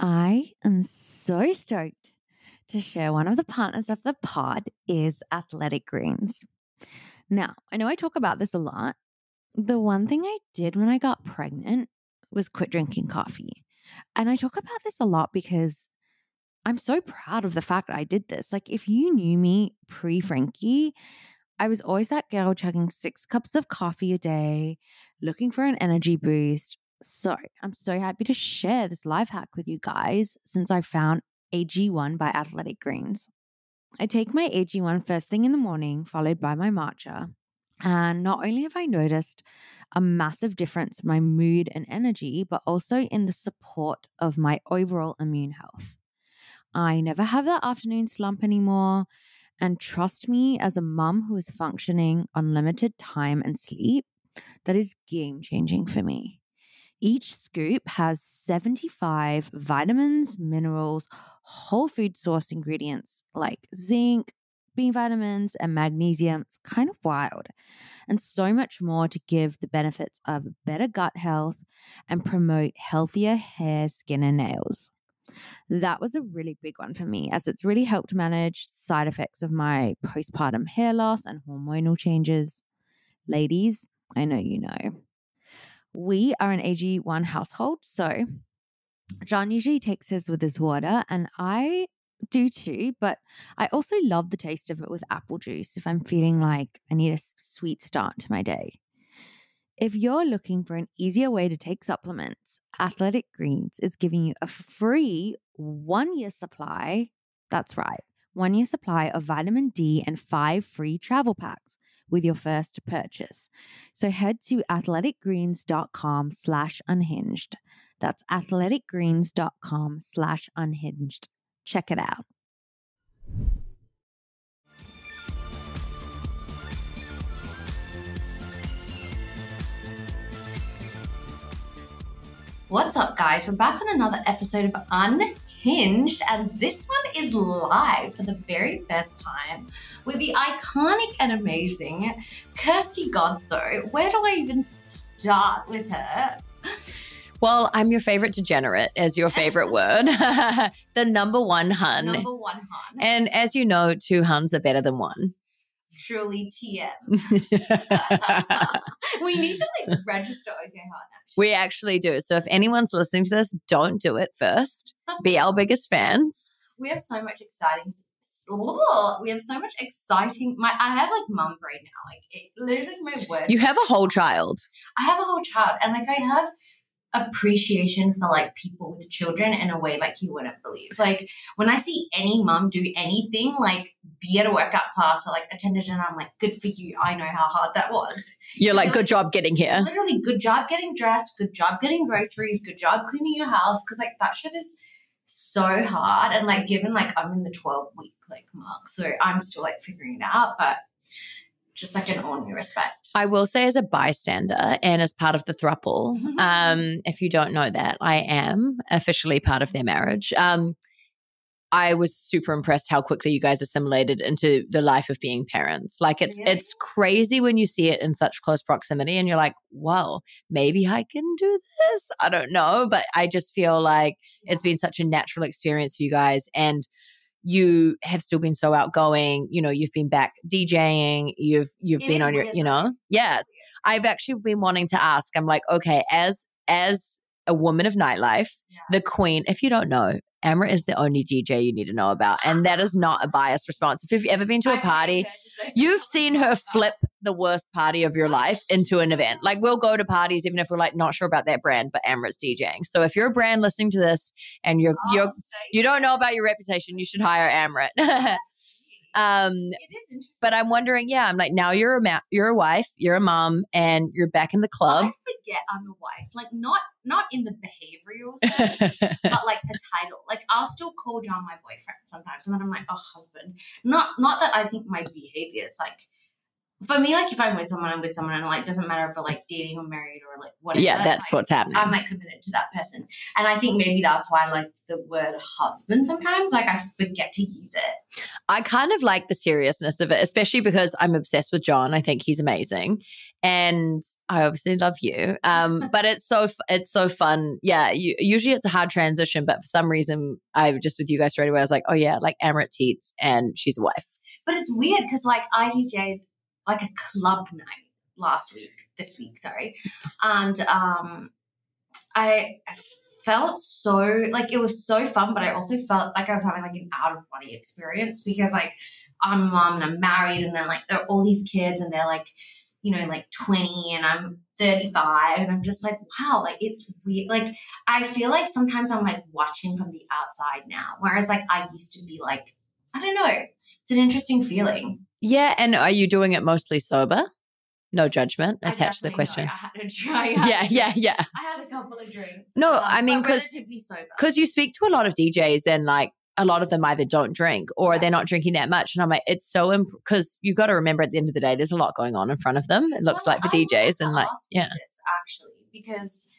I am so stoked to share one of the partners of the pod is Athletic Greens. Now, I know I talk about this a lot. The one thing I did when I got pregnant was quit drinking coffee. And I talk about this a lot because I'm so proud of the fact I did this. Like, if you knew me pre Frankie, I was always that girl chugging six cups of coffee a day, looking for an energy boost. So, I'm so happy to share this life hack with you guys since I found AG1 by Athletic Greens. I take my AG1 first thing in the morning, followed by my matcha. And not only have I noticed a massive difference in my mood and energy, but also in the support of my overall immune health. I never have that afternoon slump anymore. And trust me, as a mum who is functioning on limited time and sleep, that is game changing for me. Each scoop has 75 vitamins, minerals, whole food source ingredients like zinc, B vitamins, and magnesium. It's kind of wild. And so much more to give the benefits of better gut health and promote healthier hair, skin, and nails. That was a really big one for me as it's really helped manage side effects of my postpartum hair loss and hormonal changes. Ladies, I know you know. We are an AG1 household, so John usually takes his with his water, and I do too, but I also love the taste of it with apple juice if I'm feeling like I need a sweet start to my day. If you're looking for an easier way to take supplements, Athletic Greens is giving you a free one year supply. That's right, one year supply of vitamin D and five free travel packs with your first purchase. So head to athleticgreens.com slash unhinged. That's athleticgreens.com slash unhinged. Check it out. What's up, guys? We're back on another episode of Unhinged, and this one is live for the very first time with the iconic and amazing Kirsty Godso. Where do I even start with her? Well, I'm your favorite degenerate, as your favorite word. the number one hun. Number one hun. And as you know, two huns are better than one. Truly TM. we need to like register OK Hun. Actually. We actually do. So if anyone's listening to this, don't do it first. Be our biggest fans. We have so much exciting we have so much exciting my I have like mum brain now. Like it literally my words. You have a whole child. I have a whole child and like I have appreciation for like people with children in a way like you wouldn't believe. Like when I see any mom do anything, like be at a workout class or like attend a gym, I'm like, good for you. I know how hard that was. You're like, good job getting here. Literally, good job getting dressed, good job getting groceries, good job cleaning your house. Cause like that shit is so hard. And like given like I'm in the 12 week like mark, so I'm still like figuring it out, but just like an all new respect. I will say, as a bystander and as part of the thruple, um, if you don't know that, I am officially part of their marriage. Um, I was super impressed how quickly you guys assimilated into the life of being parents. Like it's really? it's crazy when you see it in such close proximity and you're like, "Well, maybe I can do this." I don't know, but I just feel like yeah. it's been such a natural experience for you guys and you have still been so outgoing you know you've been back djing you've you've it been on your you know? Yes. I've actually been wanting to ask i'm like okay as as a woman of nightlife yeah. the queen if you don't know Amrit is the only DJ you need to know about. And that is not a biased response. If you've ever been to a party, you've seen her flip the worst party of your life into an event. Like we'll go to parties even if we're like not sure about that brand, but Amrit's DJing. So if you're a brand listening to this and you're oh, you're you don't know about your reputation, you should hire Amrit. Um, it is interesting. But I'm wondering, yeah, I'm like, now you're a ma- you're a wife, you're a mom, and you're back in the club. I forget I'm a wife, like not not in the behavioral sense, but like the title. Like I'll still call John my boyfriend sometimes, and then I'm like, oh, husband. Not not that I think my behavior is like for me, like if I'm with someone, I'm with someone, and like doesn't matter if we're like dating or married or like whatever. yeah, that's like, what's happening. I'm like committed to that person, and I think maybe that's why like the word husband sometimes. Like I forget to use it. I kind of like the seriousness of it, especially because I'm obsessed with John. I think he's amazing, and I obviously love you. Um, but it's so it's so fun. Yeah, you, usually it's a hard transition, but for some reason, I just with you guys straight away. I was like, oh yeah, like Amrit Teets, and she's a wife. But it's weird because like I DJ'd like a club night last week, this week, sorry, and um, I felt so like it was so fun, but I also felt like I was having like an out of body experience because like I'm a mom and I'm married, and then like there are all these kids, and they're like, you know, like 20, and I'm 35, and I'm just like, wow, like it's weird. Like I feel like sometimes I'm like watching from the outside now, whereas like I used to be like, I don't know, it's an interesting feeling. Yeah, and are you doing it mostly sober? No judgment attached to the question. know. I had a try. Yeah, yeah, yeah. I had a couple of drinks. No, um, I mean, but 'cause- relatively sober. because you speak to a lot of DJs and like a lot of them either don't drink or Yeah. they're not drinking that much. And I'm like, it's so because you've got to remember at the end of the day, there's a lot going on in front of them. It looks Well, like for I DJs and like, yeah. this, actually, because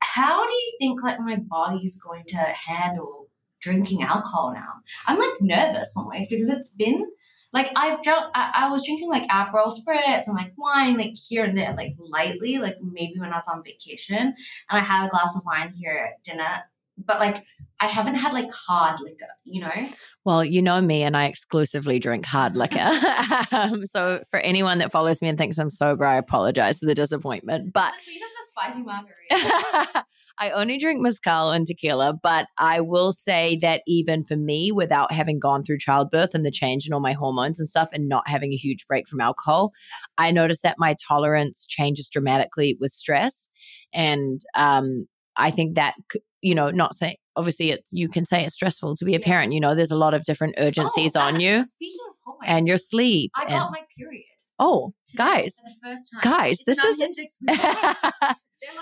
how do you think like my body's going to handle drinking alcohol now? I'm like nervous almost because it's been like I've drunk. I, I was drinking like Aperol spritz and like wine, like here and there, like lightly, like maybe when I was on vacation, and I had a glass of wine here at dinner. But like I haven't had like hard liquor, you know. Well, you know me, and I exclusively drink hard liquor. um, so for anyone that follows me and thinks I'm sober, I apologize for the disappointment. But the spicy margarita. I only drink mezcal and tequila, but I will say that even for me, without having gone through childbirth and the change in all my hormones and stuff, and not having a huge break from alcohol, I noticed that my tolerance changes dramatically with stress. And um, I think that, you know, not saying, obviously, it's you can say it's stressful to be a Yeah. parent. You know, there's a lot of different urgencies Oh, on you Speaking of hormones, and your sleep. I and, got my period. oh, guys, for the first time. guys, It's this is. like,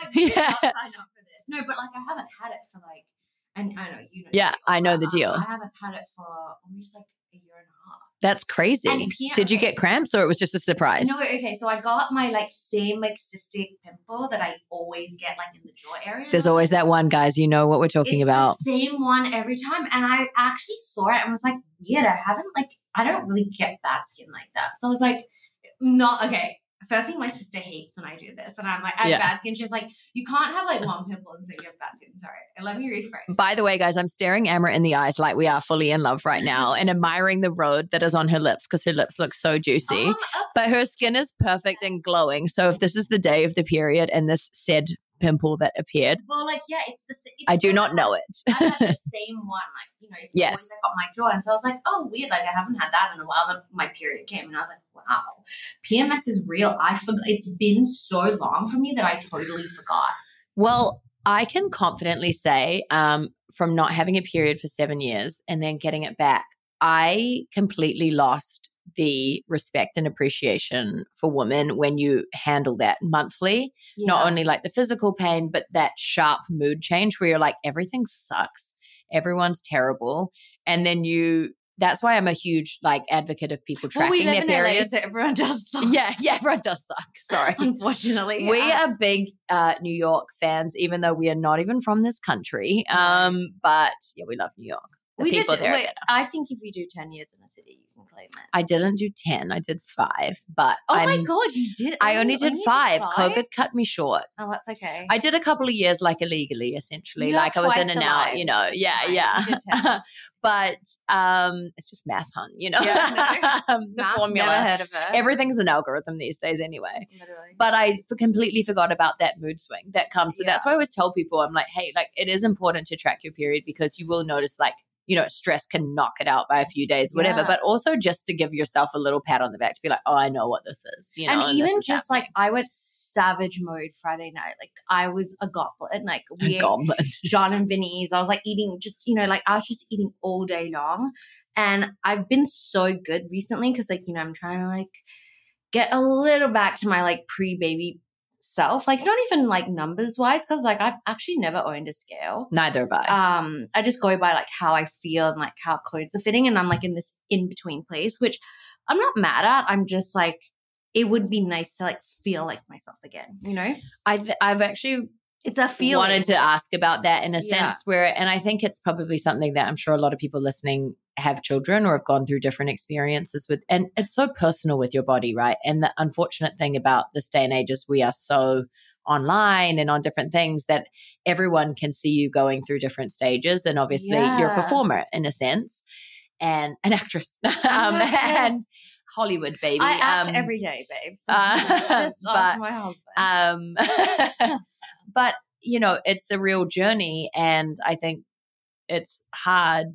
Yeah. Not sign up for this. No, but like I haven't had it for like, and I know you know. Yeah, I know the deal. I haven't had it for almost like a year and a half. That's crazy. And P- Did you get cramps or it was just a surprise? No, okay, so I got my like same like cystic pimple that I always get like in the jaw area. There's always that one, guys. You know what we're talking it's about. the same one every time, and I actually saw it and was like, weird. I haven't like I don't really get bad skin like that. So I was like, not okay. Firstly, my sister hates when I do this, and I'm like, I have Yeah. bad skin. She's like, you can't have like one pimple and say you have bad skin. Sorry, and let me rephrase. By the way, guys, I'm staring Emma in the eyes like we are fully in love right now and admiring the road that is on her lips because her lips look so juicy. I'm but her skin is perfect and glowing. So if this is the day of the period and this said pimple that appeared, Well, like yeah, it's the. It's I do not know it. I had the same one, like you know, it's Yes. that got my jaw, and so I was like, oh, weird, like I haven't had that in a while. Then my period came, and I was like, wow, PMS is real. I forgot. It's been so long for me that I totally forgot. Well, I can confidently say um, from not having a period for seven years and then getting it back, I completely lost the respect and appreciation for women when you handle that monthly. Not only like the physical pain, but that sharp mood change where you're like, everything sucks, everyone's terrible. And then you, that's why I'm a huge like advocate of people well, we tracking live their in LA, periods. so everyone does. Suck, yeah, yeah, everyone does suck. Sorry. unfortunately. We yeah. are big uh, New York fans, even though we are not even from this country. Um, but yeah, we love New York. We did. there Wait. I think if you do ten years in a city, you can claim it. I didn't do ten. I did five, but Oh my I'm, god, you did! I only did five. five. COVID cut me short. Oh, that's okay. I did a couple of years like illegally, essentially. You like I was in and the out, you know. Yeah, fine. yeah. You did 10. but um, it's just math, hun. You know, Yeah, Um, the Math, formula. Never heard of it. Everything's an algorithm these days, anyway. Literally. but I completely forgot about that mood swing that comes. So that's why I always tell people, I'm like, hey, like it is important to track your period because you will notice, like, you know, stress can knock it out by a few days, whatever. Yeah. But also just to give yourself a little pat on the back to be like, oh, I know what this is. You know, and this even just like I went savage mode Friday night. Like I was a goblin. Like we happening. goblin. John and Vinny's. I was like eating just, you know, like I was just eating all day long. And I've been so good recently because like, you know, I'm trying to like get a little back to my like pre-baby self. Like not even like numbers wise, because like I've actually never owned a scale. Neither have I. Um, I just go by like how I feel and like how clothes are fitting, and I'm like in this in between place, which I'm not mad at. I'm just like it would be nice to like feel like myself again. You know, I th- I've actually it's a feeling. wanted to ask about that in a Yeah. sense where, and I think it's probably something that I'm sure a lot of people listening have children or have gone through different experiences with, and it's so personal with your body, right? And the unfortunate thing about this day and age is we are so online and on different things that everyone can see you going through different stages. And obviously, you're a performer in a sense and an actress, um, I'm and Hollywood baby. I act Um, every day, babes. uh, Just ask my husband. um, but you know, it's a real journey, and I think it's hard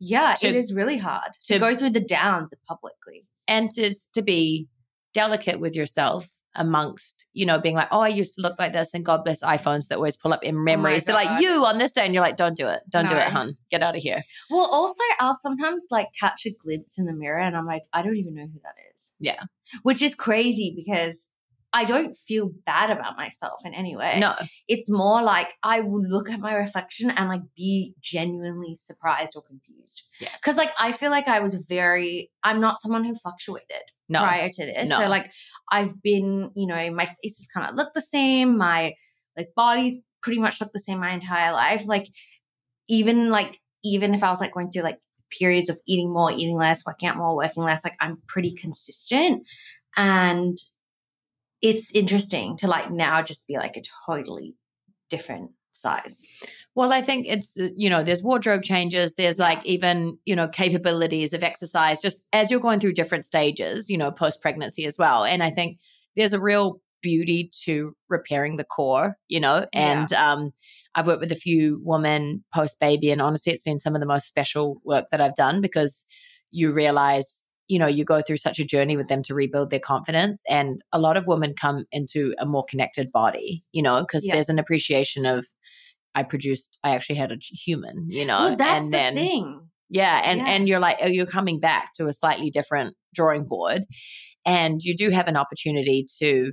yeah, to- it is really hard to, to- go through the downs publicly. and to to be delicate with yourself amongst you know being like oh i used to look like this and god bless iphones that always pull up in oh memories they're like you on this day and you're like don't do it don't do it No. hun get out of here Well, also, I'll sometimes like catch a glimpse in the mirror and I'm like, I don't even know who that is. Yeah. Which is crazy because I don't feel bad about myself in any way. no It's more like I will look at my reflection and like be genuinely surprised or confused. yes Because like I feel like I was very, I'm not someone who fluctuated no prior to this. No. So like I've been, you know, my face faces kind of look the same. My like bodies pretty much looked the same my entire life. Like even like even if I was like going through like periods of eating more, eating less, working out more, working less, like I'm pretty consistent. And it's interesting to like now just be like a totally different size. Well, I think it's you know there's wardrobe changes. There's Yeah. like even you know capabilities of exercise just as you're going through different stages. You know, post pregnancy as well. And I think there's a real beauty to repairing the core. You know, Yeah. and um, I've worked with a few women post baby, and honestly, it's been some of the most special work that I've done because you realize you know you go through such a journey with them to rebuild their confidence and a lot of women come into a more connected body you know because Yes. there's an appreciation of I produced, I actually had a human, you know, oh, well, that's and the then thing. yeah, and Yeah. and you're like, oh, you're coming back to a slightly different drawing board, and you do have an opportunity to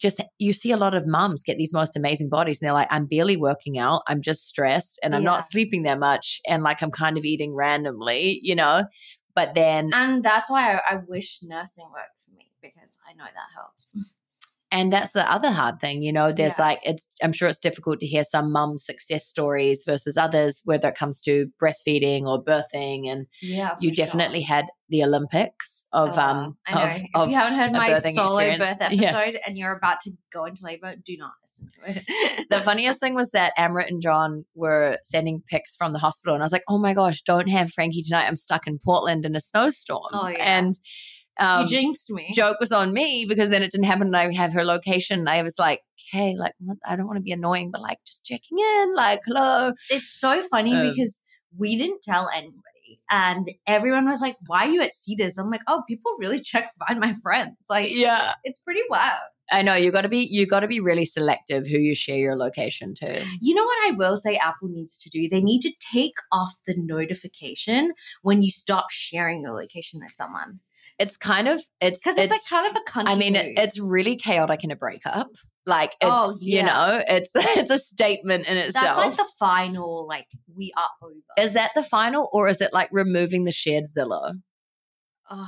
just you see a lot of mums get these most amazing bodies, and they're like, I'm barely working out, I'm just stressed, and I'm Yeah. not sleeping that much, and like I'm kind of eating randomly, you know, but then And that's why I, I wish nursing worked for me because I know that helps. and that's the other hard thing you know there's Yeah. like it's i'm sure it's difficult to hear some mum success stories versus others whether it comes to breastfeeding or birthing and Yeah, you definitely had the olympics of um Oh, I know. of, if you haven't heard my solo experience. birth Yeah. episode and you're about to go into labor, do not listen to it. The funniest thing was that Amrit and John were sending pics from the hospital, and I was like, "Oh my gosh, don't have Frankie tonight! I'm stuck in Portland in a snowstorm." Oh, yeah. And um, you jinxed me. joke was on me because then it didn't happen and I have her location. I was like, hey, like, what? I don't want to be annoying, but like, just checking in, like, hello. it's so funny Um, because we didn't tell anybody. And everyone was like, why are you at Cedars? I'm like, oh, people really check find my friends. Like, Yeah. it's pretty wild. I know you got to be, you got to be really selective who you share your location to. You know what I will say Apple needs to do? They need to take off the notification when you stop sharing your location with someone. It's kind of, it's, Because it's, like kind of a country. I mean, it, it's really chaotic in a breakup. Like, oh, it's, Oh, you know, it's, it's a statement in itself. that's like the final, like, we are over. is that the final or is it like removing the shared Zillow? Ugh.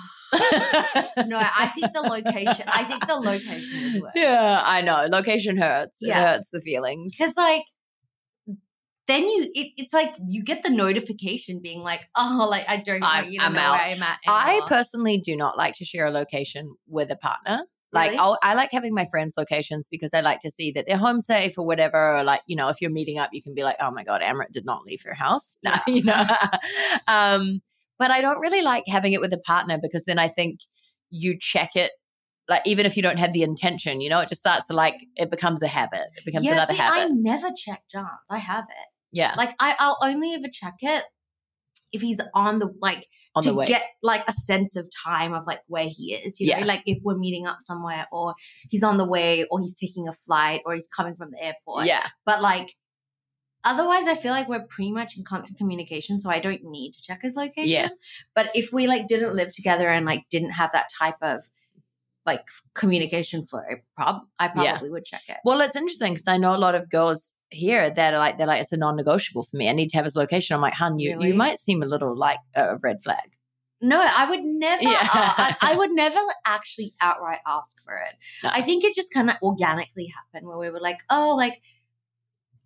no, I think the location, I think the location is worse. Yeah, I know. Location hurts. It Yeah. hurts the feelings. Because like then you it, it's like you get the notification being like, oh, like I don't know, I'm- you don't I'm know out. where I'm at. I personally do not like to share a location with a partner. Like Really? I'll, I like having my friends' locations because I like to see that they're home safe or whatever. Or like you know, if you're meeting up, you can be like, "Oh my god, Amrit did not leave her house." No, Yeah. you know. um, but I don't really like having it with a partner because then I think you check it. Like even if you don't have the intention, you know, it just starts to like it becomes a habit. It becomes yeah, another see, I never check Johns. I have it. yeah, Like I, I'll only ever check it if he's on the like on to the way. get like a sense of time of like where he is. You know, Yeah. like if we're meeting up somewhere or he's on the way or he's taking a flight or he's coming from the airport. yeah, But like otherwise I feel like we're pretty much in constant communication, so I don't need to check his location. yes, But if we like didn't live together and like didn't have that type of like communication for a prob I Yeah. probably would check it. Well, it's interesting because I know a lot of girls here that are like they're like it's a non-negotiable for me. I need to have his location. I'm like, hun, you Really? you might seem a little like a red flag. No, I would never. Yeah. Uh, I, I would never actually outright ask for it. No. I think it just kind of organically happened where we were like, oh, like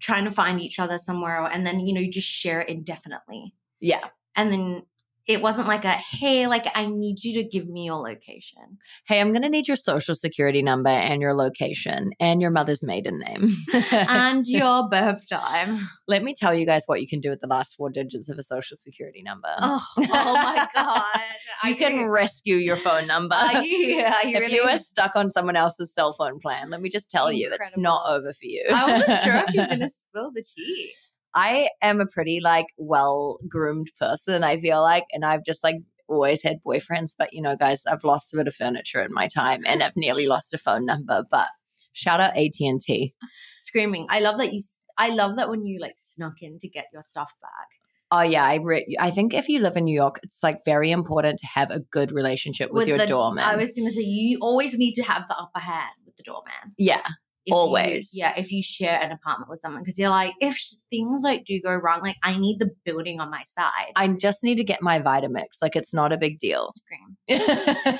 trying to find each other somewhere, and then you know you just share it indefinitely, Yeah. and then it wasn't like a hey, like I need you to give me your location. Hey, I'm going to need your social security number and your location and your mother's maiden name. and your birth time. Let me tell you guys what you can do with the last four digits of a social security number. Oh, oh my god! Are you can rescue your phone number. Are you? Are you if really? you were stuck on someone else's cell phone plan, let me just tell you, it's not over for you. I wasn't sure if you were going to spill the tea. I am a pretty like well groomed person, I feel like, and I've just like always had boyfriends, but you know, guys, I've lost a bit of furniture in my time and I've nearly lost a phone number, but shout out AT&T. Screaming! I love that you. I love that when you like snuck in to get your stuff back. Oh yeah, I re- I think if you live in New York, it's like very important to have a good relationship with, your the, doorman. I was going to say you always need to have the upper hand with the doorman. yeah, If you- Always. yeah. If you share an apartment with someone, because you're like, if sh- things like do go wrong, like I need the building on my side. I just need to get my Vitamix. Like it's not a big deal. Scream.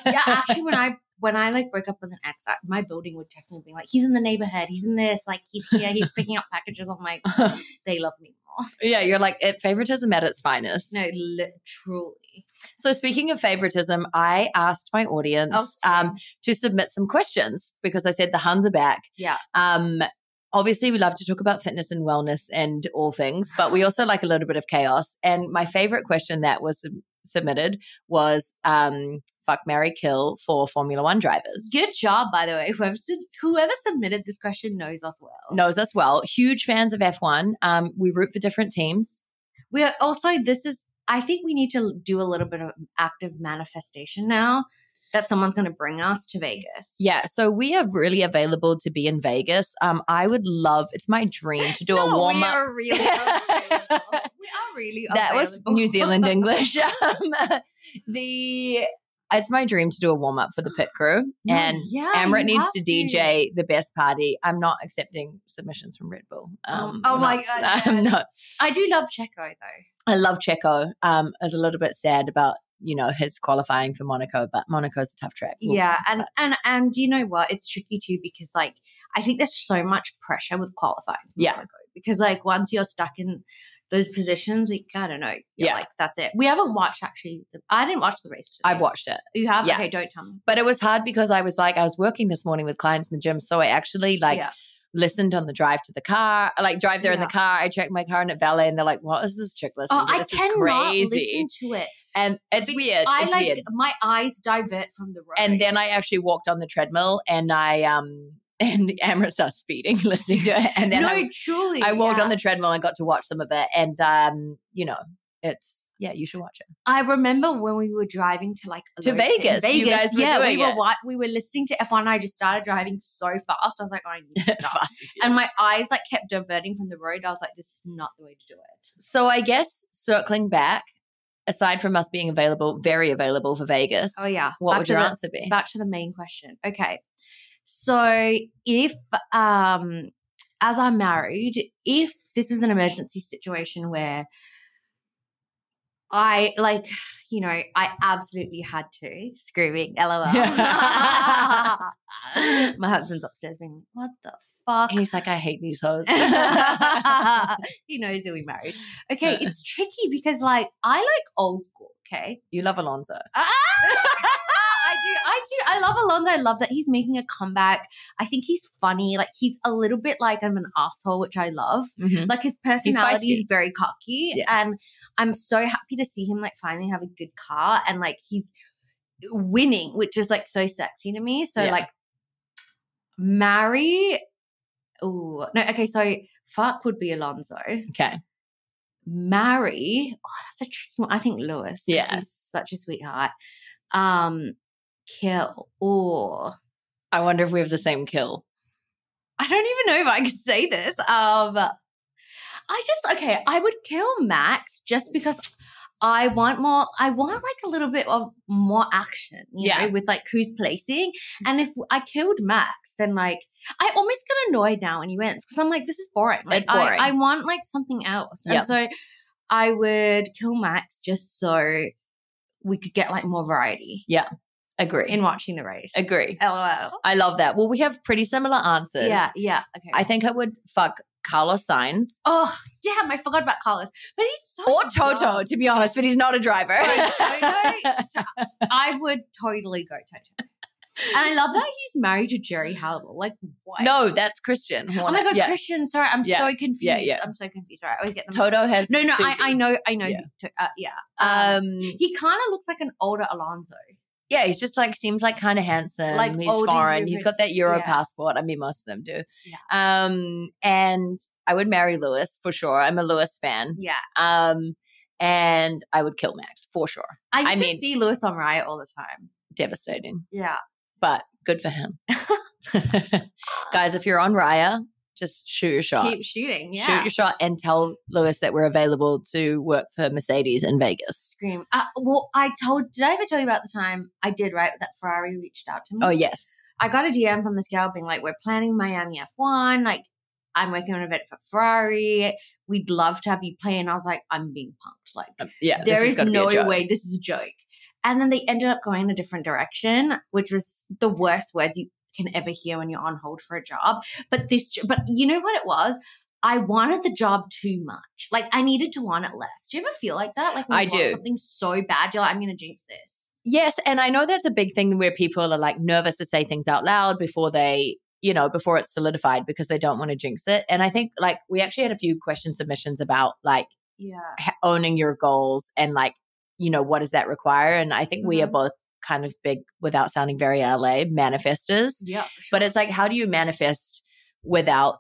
yeah, actually, when I when I like broke up with an ex, my building would text me being like, "He's in the neighborhood. He's in this. Like he's here. He's picking up packages." I'm like, they love me. yeah, you're like it, favoritism at its finest. No, literally. So speaking of favoritism, I asked my audience Oh, um, to submit some questions because I said the Huns are back. Yeah. Um, obviously, we love to talk about fitness and wellness and all things, but we also like a little bit of chaos. And my favorite question that was submitted was um, "Fuck, Marry Kill" for Formula One drivers. Good job, by the way. Whoever whoever submitted this question knows us well. Knows us well. Huge fans of F1. Um, we root for different teams. we are also. This is. I think we need to do a little bit of active manifestation now that someone's going to bring us to Vegas. Yeah, so we are really available to be in Vegas. Um, I would love. It's my dream to do a No, warm We up. are really. available. we are really. that was. New Zealand English. um, the it's my dream to do a warm up for the pit crew, and yeah, Amrit needs have to DJ the best party. I'm not accepting submissions from Red Bull. Um, oh we're my not- God, I'm yeah. not. I do love Checo though. I love Checo. Um, I was a little bit sad about you know his qualifying for Monaco, but Monaco's a tough track. We'll- Yeah, and and and you know what? It's tricky too because like I think there's so much pressure with qualifying. for Yeah. Monaco, because like once you're stuck in those positions, like, I don't know. You're Yeah. like that's it. We haven't watched actually. The, I didn't watch the race. Today. I've watched it. You have? Yeah. Okay, don't tell me. but it was hard because I was like, I was working this morning with clients in the gym. So I actually like yeah. listened on the drive to the car, I, like drive there in the car. I checked my car in at valet and they're like, what is this chick listening Oh, to? I This is crazy. listen to it. And it's weird. I it's like weird. my eyes divert from the road. And then I actually walked on the treadmill and I, um, and Amrit started speeding listening to it. And then no, I, truly, I walked yeah. on the treadmill and got to watch some of it. And, um, you know, it's, yeah, you should watch it. I remember when we were driving to like To in Vegas, you guys were yeah, doing we were wa- we were listening to F1. And I just started driving so fast. I was like, oh, I need to stop. And my eyes like kept diverting from the road. I was like, this is not the way to do it. So I guess circling back, aside from us being available, very available for Vegas, Oh yeah. what Back would your the- answer be? Back to the main question. Okay. So if um as I'm married, if this was an emergency situation where I like, you know, I absolutely had to screaming, lol. My husband's upstairs being like, what the fuck? And he's like, I hate these hoes. he knows that we married. Okay, it's tricky because like I like old school, okay? you love Alonso. Ah! I do, I do. I love Alonso. I love that he's making a comeback. I think he's funny. Like he's a little bit like I'm an asshole, which I love. Mhm. Like his personality is very cocky, Yeah. and I'm so happy to see him like finally have a good car and like he's winning, which is like so sexy to me. So Yeah. like marry. Oh no, okay. So fuck would be Alonso. Okay. Marry. Oh, that's a tricky one. I think Lewis. Yeah. he's such a sweetheart. Um, kill or I wonder if we have the same kill. I don't even know if I could say this. Um, I just okay. I would kill Max just because I want more. I want like a little bit of more action. You Yeah. know, with like who's placing. Mm-hmm. And if I killed Max, then like I almost get annoyed now when he wins because I'm like, this is boring. Like, It's boring. I, I want like something else. Yep. And so I would kill Max just so we could get like more variety Yeah. Agree. in watching the race. Agree. LOL. I love that. Well, we have pretty similar answers. Yeah, yeah. Okay. I think I would fuck Carlos Sainz oh, damn, I forgot about Carlos. But he's so or Toto, to be honest, but he's not a driver. Right, Toto. I would totally go Toto. And I love that he's married to Geri Halliwell. Like, what? no, that's Christian. Oh my god, yeah. Christian. Sorry, I'm Yeah. so confused. Yeah, yeah. I'm so confused. Sorry, I always get them. Toto has No, no, I. I know, I know. Yeah. who uh, yeah. Um, Um, he kind of looks like an older Alonso. Yeah, he's just like seems like kind of handsome. Like he's foreign. He's got that Euro yeah. passport. I mean, most of them do. Yeah. Um, and I would marry Lewis for sure. I'm a Lewis fan. Yeah. Um, and I would kill Max for sure. I used I to see Lewis on Raya all the time. Devastating, Yeah. but good for him. Guys, if you're on Raya, just shoot your shot. Keep shooting. Yeah. Shoot your shot and tell Lewis that we're available to work for Mercedes in Vegas. Scream. Uh, well, I told, did I ever tell you about the time I did, right? That Ferrari reached out to me. Oh yes. I got a DM from this girl being like, we're planning Miami F1. Like, I'm working on an event for Ferrari. We'd love to have you play. And I was like, I'm being punked. Like, Um, yeah. there is, is gotta be a no way this is a joke. And then they ended up going in a different direction, which was the worst words you can ever hear when you're on hold for a job. But this, but you know what it was? I wanted the job too much. Like I needed to want it less. Do you ever feel like that? Like when I you want do. something so bad, you're like, I'm going to jinx this. Yes, and I know that's a big thing where people are like nervous to say things out loud before they, you know, before it's solidified because they don't want to jinx it. And I think like we actually had a few question submissions about like Yeah. owning your goals and like, you know, what does that require? And I think we are Mhm. both kind of big without sounding very LA manifestors. Yeah. But it's like how do you manifest without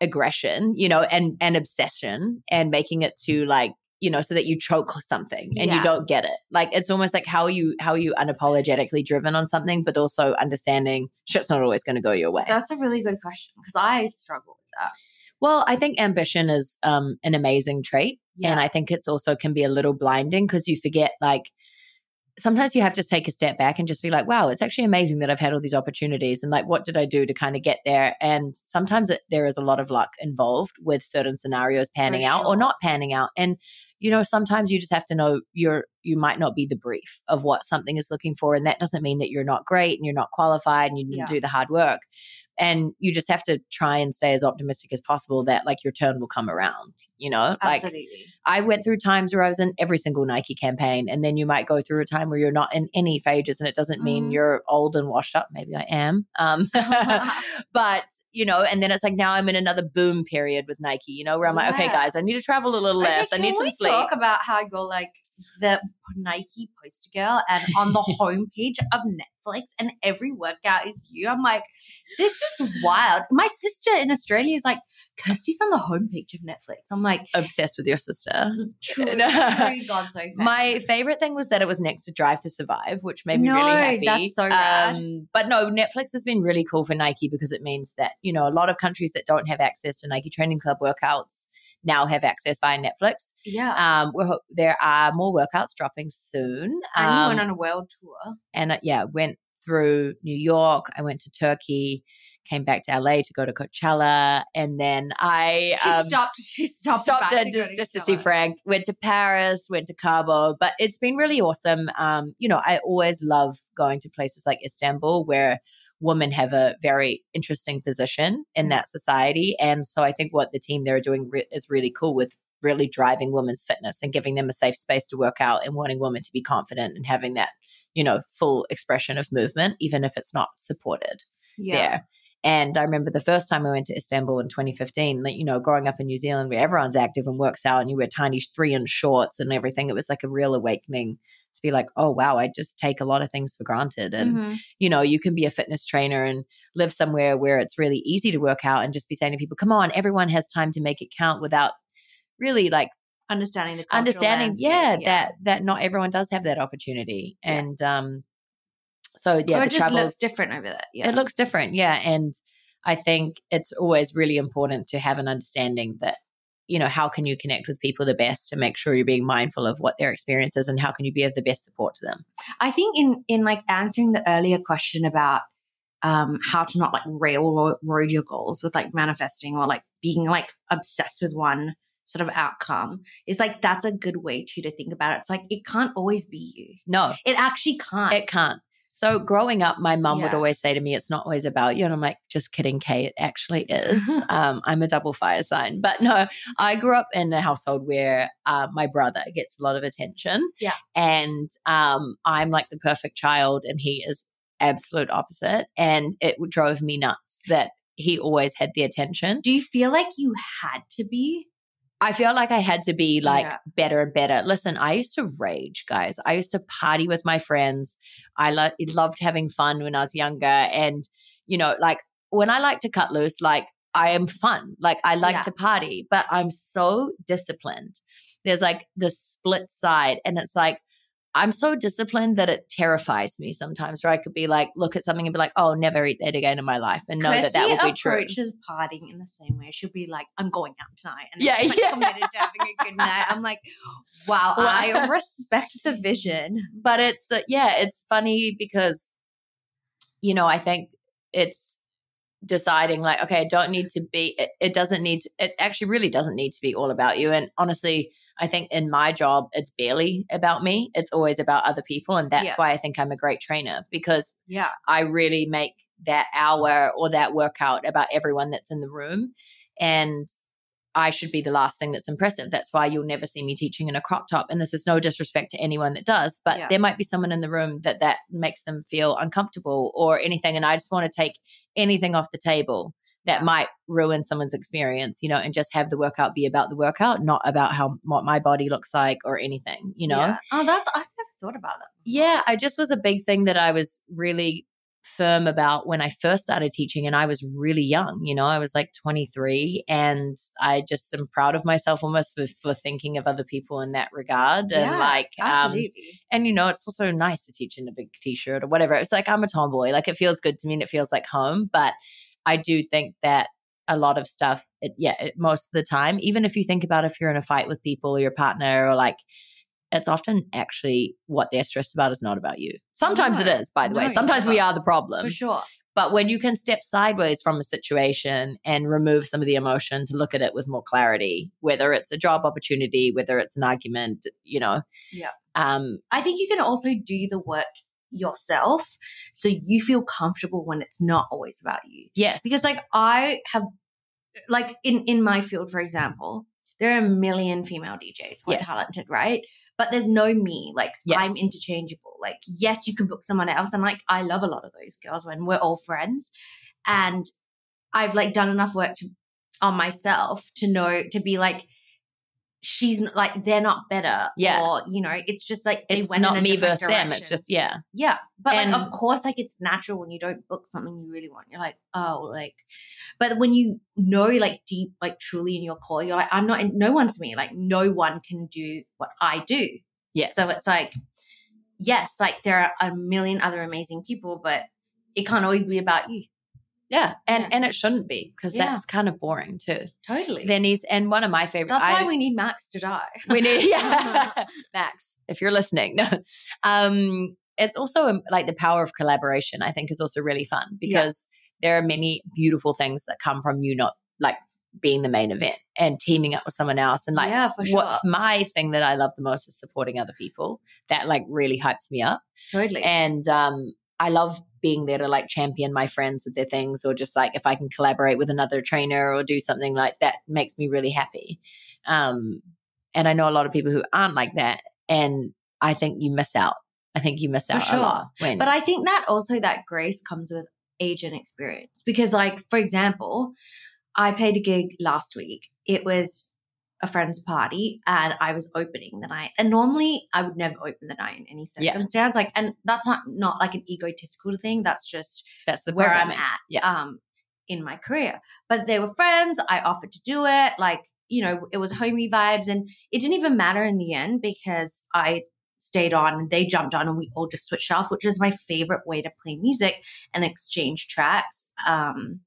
aggression, you know, and and obsession and making it to like you know so that you choke something and you don't get it like it's almost like how are you how are you unapologetically driven on something but also understanding shit's not always going to go your way That's a really good question because I struggle with that. well i think ambition is um an amazing trait and i think it's also can be a little blinding because you forget like sometimes you have to take a step back and just be like wow it's actually amazing that i've had all these opportunities and like what did i do to kind of get there? And sometimes it, there is a lot of luck involved with certain scenarios panning out or not panning out. And you know sometimes you just have to know you're you might not be the brief of what something is looking for and that doesn't mean that you're not great and you're not qualified and you didn't Yeah. do the hard work and you just have to try and stay as optimistic as possible that like your turn will come around you know like Absolutely. I went through times where I was in every single Nike campaign, and then you might go through a time where you're not in any phages, and it doesn't mean Mhm. you're old and washed up. Maybe I am, um, but you know, and then it's like now I'm in another boom period with Nike. You know, where I'm like, okay, guys, I need to travel a little Okay, less. I need some we sleep. talk about how you're like the Nike poster girl and on the homepage of Netflix and every workout is you? I'm like, this is wild. My sister in Australia is like, Kirsty's on the homepage of Netflix. I'm like, Obsessed with your sister. true, true God so. My favorite thing was that it was next to Drive to Survive, which made me No, really happy. that's so rad. Um, but no, Netflix has been really cool for Nike because it means that you know a lot of countries that don't have access to Nike Training Club workouts now have access via Netflix. yeah. Um, we're, there are more workouts dropping soon. Um, went on a world tour. and uh, yeah, went through New York. I went to Turkey, came back to LA to go to Coachella, and then I She um, stopped. She stopped. stopped to just, just to see Frank. Went to Paris, went to Cabo, but it's been really awesome. Um, you know, I always love going to places like Istanbul where women have a very interesting position in mm-hmm. that society, and so I think what the team there are doing re- is really cool with really driving women's fitness and giving them a safe space to work out and wanting women to be confident and having that you know full expression of movement even if it's not supported Yeah. there. And I remember the first time I went to Istanbul in 2015, like, you know, growing up in New Zealand where everyone's active and works out and you wear tiny three inch shorts and everything, it was like a real awakening to be like, oh, wow, I just take a lot of things for granted. And, Mhm. you know, you can be a fitness trainer and live somewhere where it's really easy to work out and just be saying to people, come on, everyone has time to make it count without really like Understanding the understanding landscape, yeah, that that not everyone does have that opportunity Yeah. and um so yeah or the it just looks different over there. Yeah. it looks different yeah and i think it's always really important to have an understanding that you know how can you connect with people the best to make sure you're being mindful of what their experience is and how can you be of the best support to them I think in in like answering the earlier question about um how to not like railroad your goals with like manifesting or like being like obsessed with one sort of outcome is like that's a good way too to think about it. It's like it can't always be you. No, It actually can't. it can't. So growing up, my mum would always say to me, "It's not always about you," and I'm like, "Just kidding, Kay. It actually is. um, I'm a double fire sign." But no, I grew up in a household where uh, my brother gets a lot of attention. Yeah. and um, I'm like the perfect child, and he is absolute opposite. And it drove me nuts that he always had the attention. Do you feel like you had to be? I feel like I had to be like Yeah. better and better. Listen, I used to rage, guys. I used to party with my friends. I lo- loved having fun when I was younger. And, you know, like when I like to cut loose, like I am fun. Like I like Yeah. to party, but I'm so disciplined. There's like this split side. And it's like, I'm so disciplined that it terrifies me sometimes, where I could be like, look at something and be like, oh, never eat that again in my life and know that that will be true. approaches partying in the same way. She'll be like, "I'm going out tonight," and then Yeah, she's like yeah. committed to having a good night. I'm like, "Wow, I respect the vision." but it's uh, yeah it's funny because you know i think it's deciding like okay i don't need to be it, it doesn't need to, it actually really doesn't need to be all about you and honestly i think in my job it's barely about me it's always about other people and that's Yeah. why i think i'm a great trainer because Yeah, I really make that hour or that workout about everyone that's in the room. And I should be the last thing that's impressive. That's why you'll never see me teaching in a crop top. And this is no disrespect to anyone that does, but Yeah. there might be someone in the room that that makes them feel uncomfortable or anything. And I just want to take anything off the table that might ruin someone's experience, you know, and just have the workout be about the workout, not about how what my body looks like or anything, you know. Yeah. Oh, that's I've never thought about that. Yeah, I just was a big thing that I was really firm about when I first started teaching and I was really young, you know, I was like 23 and I just am proud of myself almost for, for thinking of other people in that regard and Yeah, like um absolutely. and you know, it's also nice to teach in a big t-shirt or whatever. It's like I'm a tomboy, like it feels good to me and it feels like home, but I do think that a lot of stuff it, yeah, it, most of the time, even if you think about if you're in a fight with people or your partner or like it's often actually what they're stressed about is not about you. Sometimes it No. is, by the No, way. Sometimes we are the problem. for sure. But when you can step sideways from a situation and remove some of the emotion to look at it with more clarity, whether it's a job opportunity, whether it's an argument, you know. Yeah. Um, I think you can also do the work yourself, so you feel comfortable when it's not always about you. yes. because like i have like in in my field for example there are a million female djs who are talented right but there's no me like i'm interchangeable like yes you can book someone else and like i love a lot of those girls when we're all friends and i've like done enough work to on myself to know to be like she's like they're not better Yeah. or you know it's just like they it's went not me versus them. It's just, yeah. Yeah. But like of course like it's natural when you don't book something you really want. You're like, oh, like but when you know like deep, like truly in your core, you're like, I'm not no one's me. Like no one can do what I do. Yes. So it's like, yes, like there are a million other amazing people, but it can't always be about you. Yeah. And Yeah. and it shouldn't be because Yeah. that's kind of boring too. Totally. Then he's and one of my favorite That's I- why we need Max to die. we need yeah max if you're listening no um it's also um, like the power of collaboration i think is also really fun because there are many beautiful things that come from you not like being the main event and teaming up with someone else and like yeah, for sure. what my thing that i love the most is supporting other people that like really hypes me up totally. and um i love being there to like champion my friends with their things or just like if i can collaborate with another trainer or do something like that makes me really happy um and i know a lot of people who aren't like that and i think you miss out i think you miss out sure. a lot when But I think that also that grace comes with age and experience. Because, like, for example, I played a gig last week. It was a friend's party and I was opening the night. And normally I would never open the night in any Yeah. circumstance. Like, and that's not not like an egotistical thing. That's just that's the where I'm at Yeah. um in my career. But they were friends. I offered to do it. Like, you know, it was homey vibes and it didn't even matter in the end because I stayed on and they jumped on and we all just switched off, which is my favorite way to play music and exchange tracks. Um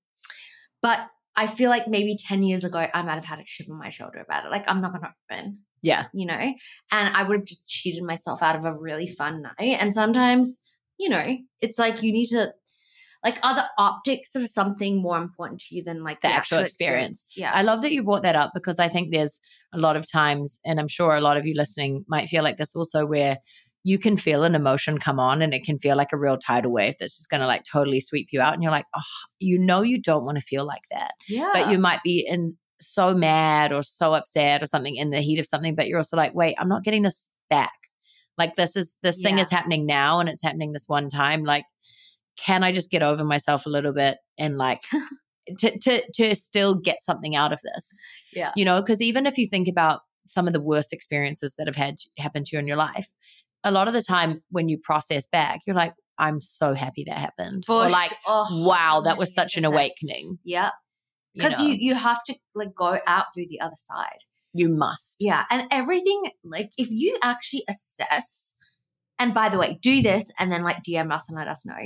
but I feel like maybe 10 years ago, I might have had a chip on my shoulder about it. Like, I'm not going to open yeah you know, and I would have just cheated myself out of a really fun night. And sometimes, you know, it's like you need to, like, are the optics of something more important to you than like The actual experience. Yeah. I love that you brought that up because I think there's a lot of times, and I'm sure a lot of you listening might feel like this also, where you can feel an emotion come on and it can feel like a real tidal wave that's just going to like totally sweep you out. And you're like, oh, you know, you don't want to feel like that. Yeah. But you might be in so mad or so upset or something in the heat of something, but you're also like, wait, I'm not getting this back. Like this is, this thing is happening now and it's happening this one time. Like, can I just get over myself a little bit and like, to, to, to still get something out of this? Yeah. You know, because even if you think about some of the worst experiences that have had happened to you in your life, a lot of the time when you process back, you're like, I'm so happy that happened. or like, sh- oh, wow, that was such an awakening. Yeah. you Because know? you, you have to like go out through the other side. you must. Yeah. And everything, like if you actually assess, and by the way, do this and then like DM us and let us know.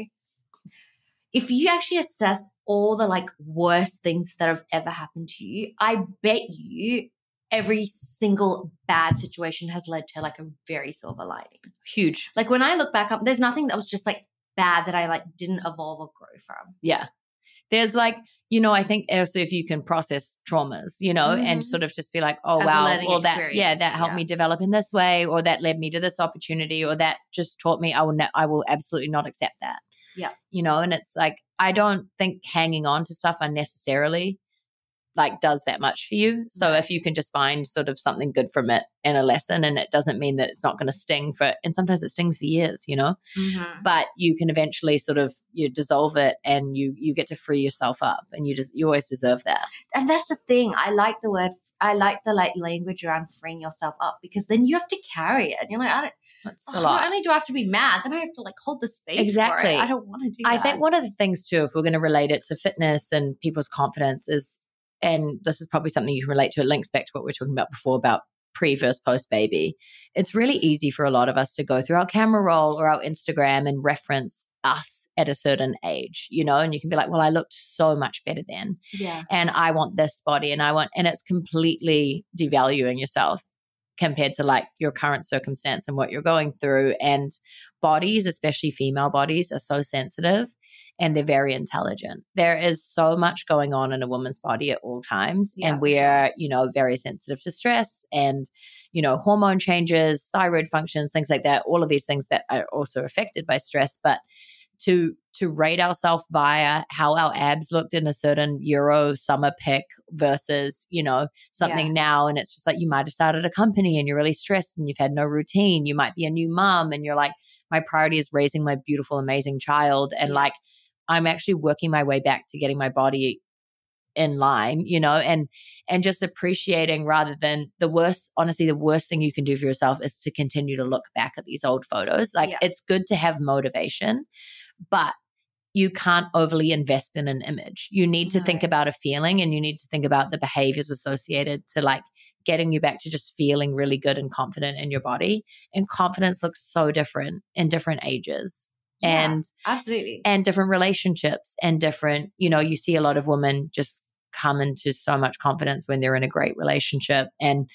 If you actually assess all the like worst things that have ever happened to you, I bet you every single bad situation has led to like a very silver lining. Huge. Like when I look back up, there's nothing that was just like bad that I like didn't evolve or grow from. Yeah. There's like, you know, I think also if you can process traumas, you know, and Mhm. sort of just be like, oh As wow, well that yeah, that helped yeah. me develop in this way, or that led me to this opportunity, or that just taught me I will ne- I will absolutely not accept that. Yeah. You know, and it's like I don't think hanging on to stuff unnecessarily like does that much for you. So if you can just find sort of something good from it and a lesson and it doesn't mean that it's not going to sting for and sometimes it stings for years, you know mm-hmm. but you can eventually sort of you dissolve it and you you get to free yourself up and you just you always deserve that and that's the thing. I like the word. I like the like language around freeing yourself up because then you have to carry it. And you're like, I don't. that's oh, a lot Not only do I have to be mad, then I have to like hold the space. For Exactly. I don't want to do. That. I that. think one of the things too if we're going to relate it to fitness and people's confidence is and this is probably something you can relate to it links back to what we are talking about before about pre versus post baby it's really easy for a lot of us to go through our camera roll or our instagram and reference us at a certain age you know and you can be like well i looked so much better then Yeah. and I want this body and I want and it's completely devaluing yourself compared to like your current circumstance and what you're going through and bodies especially female bodies are so sensitive and they're very intelligent there is so much going on in a woman's body at all times Yeah, and we're you know very sensitive to stress and you know hormone changes thyroid functions things like that all of these things that are also affected by stress but to to rate ourselves via how our abs looked in a certain Euro summer pic versus you know something now, and it's just like you might have started a company and you're really stressed and you've had no routine. You might be a new mom and you're like, my priority is raising my beautiful, amazing child, and Yeah. like I'm actually working my way back to getting my body in line you know and and just appreciating rather than the worst honestly the worst thing you can do for yourself is to continue to look back at these old photos. Like Yeah. it's good to have motivation but you can't overly invest in an image. You need to think about a feeling and you need to think about the behaviors associated to like getting you back to just feeling really good and confident in your body and confidence looks so different in different ages Yeah. and Absolutely. and different relationships and different you know you see a lot of women just come into so much confidence when they're in a great relationship and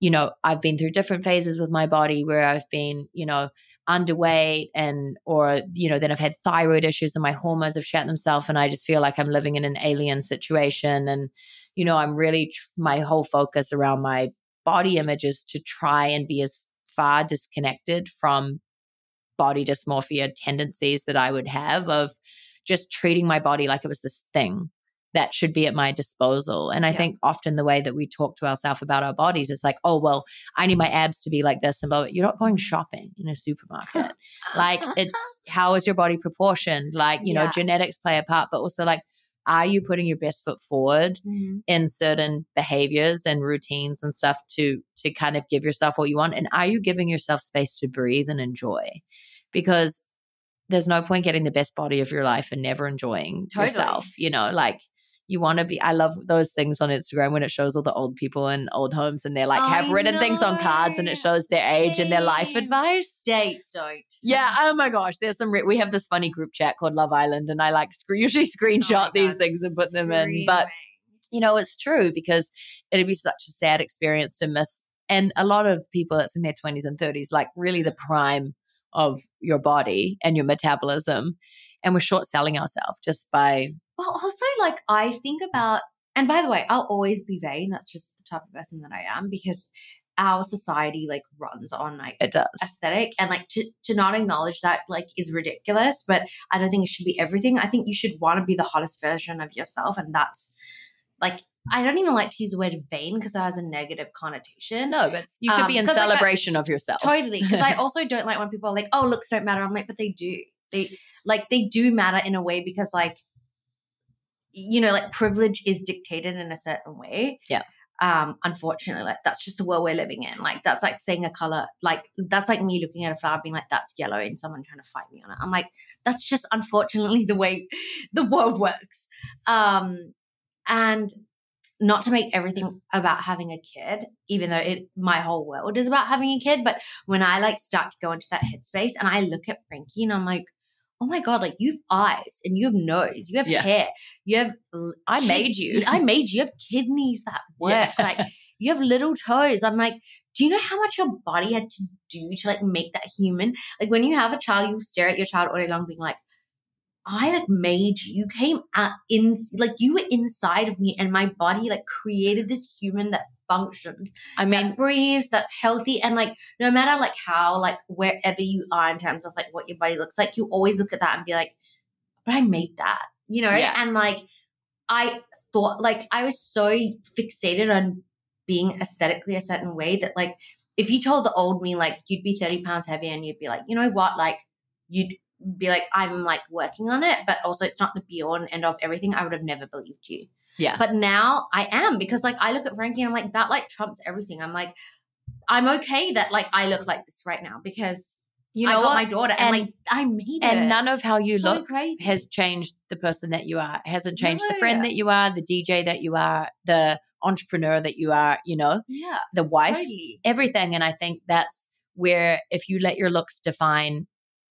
you know i've been through different phases with my body where i've been you know underweight and or you know then i've had thyroid issues and my hormones have shut themselves and i just feel like i'm living in an alien situation and you know i'm really tr- my whole focus around my body image is to try and be as far disconnected from body dysmorphia tendencies that I would have of just treating my body like it was this thing that should be at my disposal. And I Yeah. think often the way that we talk to ourselves about our bodies is like, oh, well, I need my abs to be like this. And blah, blah. you're not going shopping in a supermarket. like, it's how is your body proportioned? Like, you know, genetics play a part, but also like, are you putting your best foot forward Mhm. in certain behaviors and routines and stuff to to kind of give yourself what you want and are you giving yourself space to breathe and enjoy because there's no point getting the best body of your life and never enjoying Totally. yourself you know like you want to be i love those things on instagram when it shows all the old people in old homes and they're like have written things on cards and it shows their age and their life advice Date don't. yeah. Oh my gosh. There's some. Re- we have this funny group chat called Love Island, and I like sc- usually Oh screenshot my these God, things and put them in. But you know, it's true because it'd be such a sad experience to miss. And a lot of people that's in their 20s and 30s, like really the prime of your body and your metabolism. And we're short selling ourselves just by, Well, also, like, I think about and by the way, I'll always be vain. That's just the type of person that I am because our society like runs on like It does. aesthetic and like to, to not acknowledge that like is ridiculous but i don't think it should be everything i think you should want to be the hottest version of yourself and that's like i don't even like to use the word vain because that has a negative connotation. No, but you could Um, be in 'cause, like, celebration of yourself. totally because i also don't like when people are like oh looks don't matter. I'm like but they do. They like they do matter in a way because like you know like privilege is dictated in a certain way. Yeah. um unfortunately like that's just the world we're living in. Like that's like saying a color like that's like me looking at a flower being like that's yellow and someone trying to fight me on it. I'm like that's just unfortunately the way the world works. Um and not to make everything about having a kid even though it my whole world is about having a kid but when i like start to go into that headspace and i look at frankie and i'm like oh my god like you have eyes and you have nose you have Yeah. hair you have I made you. i made you you have kidneys that work Yeah. like you have little toes i'm like do you know how much your body had to do to like make that human like when you have a child you stare at your child all day long being like I like made you. You came out in like you were inside of me, and my body like created this human that functions, I that mean, breathes, that's healthy, and like no matter like how like wherever you are in terms of like what your body looks like, you always look at that and be like, "But I made that," you know. Yeah. And like I thought, like I was so fixated on being aesthetically a certain way that like if you told the old me like you'd be thirty pounds heavier, and you'd be like, you know what, like you'd be like, I'm like working on it, but also it's not the be all and end of everything. I would have never believed you. yeah. But now I am because like I look at Frankie and I'm like, that like trumps everything. I'm like, I'm okay that like I look like this right now because you I know got what? my daughter and, And- like I made it. and none of how you so look crazy. has changed the person that you are. It hasn't changed the friend that you are, the DJ that you are, the entrepreneur that you are, you know, yeah, the wife, totally. everything. And I think that's where if you let your looks define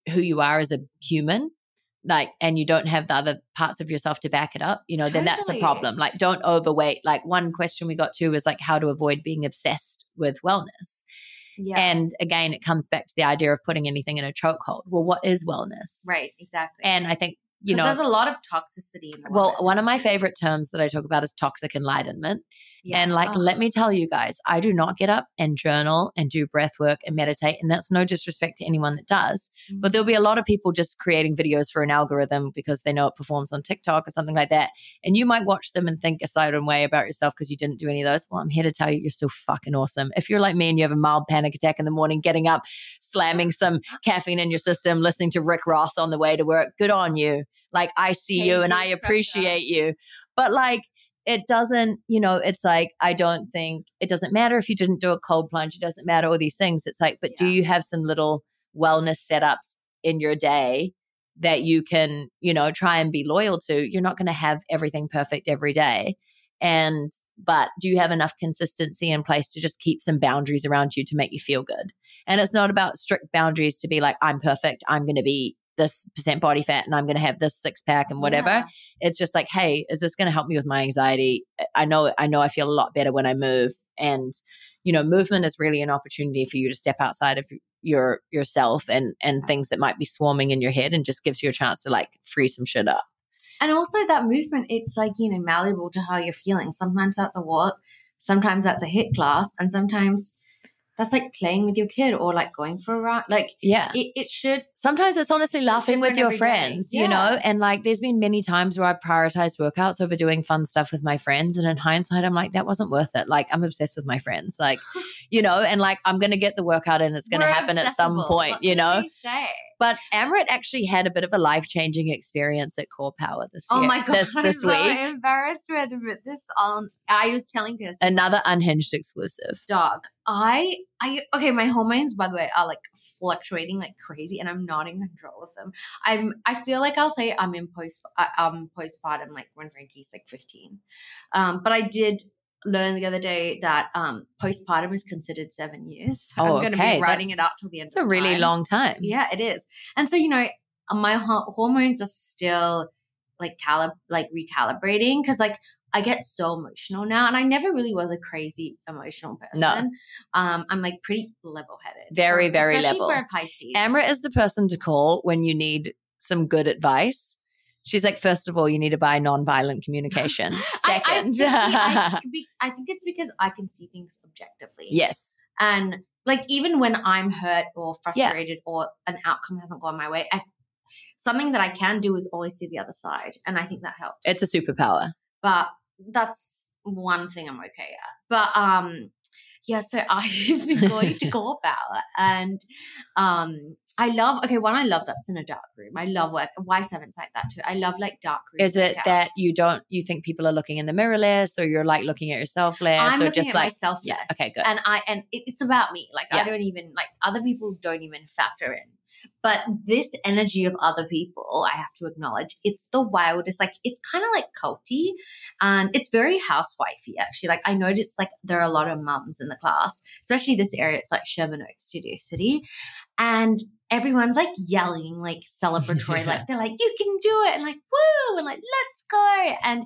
who you are as a human, like, and you don't have the other parts of yourself to back it up, you know, then that's a problem. Like, don't overweight. Like, one question we got to was like how to avoid being obsessed with wellness. Yeah, And again, it comes back to the idea of putting anything in a chokehold. Well, what is wellness? right, exactly. And I think, you know, there's a lot of toxicity. In well, one of my favorite terms that I talk about is toxic enlightenment. Yeah. And like, Ugh. let me tell you guys, I do not get up and journal and do breath work and meditate. And that's no disrespect to anyone that does. But there'll mm. be a lot of people just creating videos for an algorithm because they know it performs on TikTok or something like that. And you might watch them and think a certain way about yourself because you didn't do any of those. Well, I'm here to tell you, you're still fucking awesome. If you're like me and you have a mild panic attack in the morning, getting up, slamming some caffeine in your system, listening to Rick Ross on the way to work, good on you. Like, I see you and I appreciate you. But like, it doesn't, you know, it's like, I don't think it doesn't matter if you didn't do a cold plunge. It doesn't matter all these things. It's like, but do you have some little wellness setups in your day that you can, you know, try and be loyal to? You're not going to have everything perfect every day. And, but do you have enough consistency in place to just keep some boundaries around you to make you feel good? And it's not about strict boundaries to be like, I'm perfect. I'm going to be this percent body fat and I'm going to have this six pack and whatever Yeah. it's just like hey is this going to help me with my anxiety i know i know i feel a lot better when i move and you know movement is really an opportunity for you to step outside of your yourself and and things that might be swarming in your head and just gives you a chance to like free some shit up And also that movement, it's like, you know, malleable to how you're feeling. Sometimes that's a walk, sometimes that's a hit class, and sometimes that's like playing with your kid or like going for a ride. Like yeah it, it should sometimes it's honestly laughing with your friends, you know, and like there's been many times where I've prioritized workouts over doing fun stuff with my friends. And in hindsight, I'm like, that wasn't worth it. Like, I'm obsessed with my friends, like, you know, and like I'm going to get the workout and it's going to happen at some point, What you know. say? But Amrit actually had a bit of a life changing experience at Core Power this Oh my god, this, I'm this so week. embarrassed to admit this on. I was telling Kirsty, Another unhinged exclusive. dog. I, I, okay. My hormones, by the way, are like fluctuating like crazy, and I'm not in control of them. I'm, I feel like I'll say I'm in post, I'm postpartum, like when Frankie's like 15. Um, but I did learn the other day that um postpartum is considered seven years. So Oh, I'm going to okay. be writing it That's- out till the end. It's a really time. long time. Yeah, it is. And so, you know, my ho- hormones are still like calib like recalibrating because like I get so emotional now and I never really was a crazy emotional person. No. Um I'm like pretty level-headed. Very, very especially level. for a Pisces. Amrit is the person to call when you need some good advice. She's like, first of all, you need to buy non-violent communication. I, I, Second, see, I, be- I think it's because I can see things objectively. yes, And like even when I'm hurt or frustrated or an outcome hasn't gone my way, I, something that I can do is always see the other side, and I think that helps. it's a superpower. but that's one thing I'm okay at. But um, yeah. So I've been going to Core Power, and um, I love. Okay, one I love that's in a dark room. I love work. Y seven's like that too. I love like dark rooms. Is it workouts. that you don't you think people are looking in the mirror less, or you're like looking at yourself less, I'm or looking just at like myself yeah, less. okay, good. And I and it, it's about me. Like I don't even like other people don't even factor in. But this energy of other people, I have to acknowledge, it's the wildest. Like it's kind of like culty, and it's very housewifey actually. Like I noticed, like there are a lot of mums in the class, especially this area. It's like Sherman Oaks, Studio City, and everyone's like yelling, like celebratory, like they're like, "You can do it!" and like, "Woo!" and like, "Let's go!" and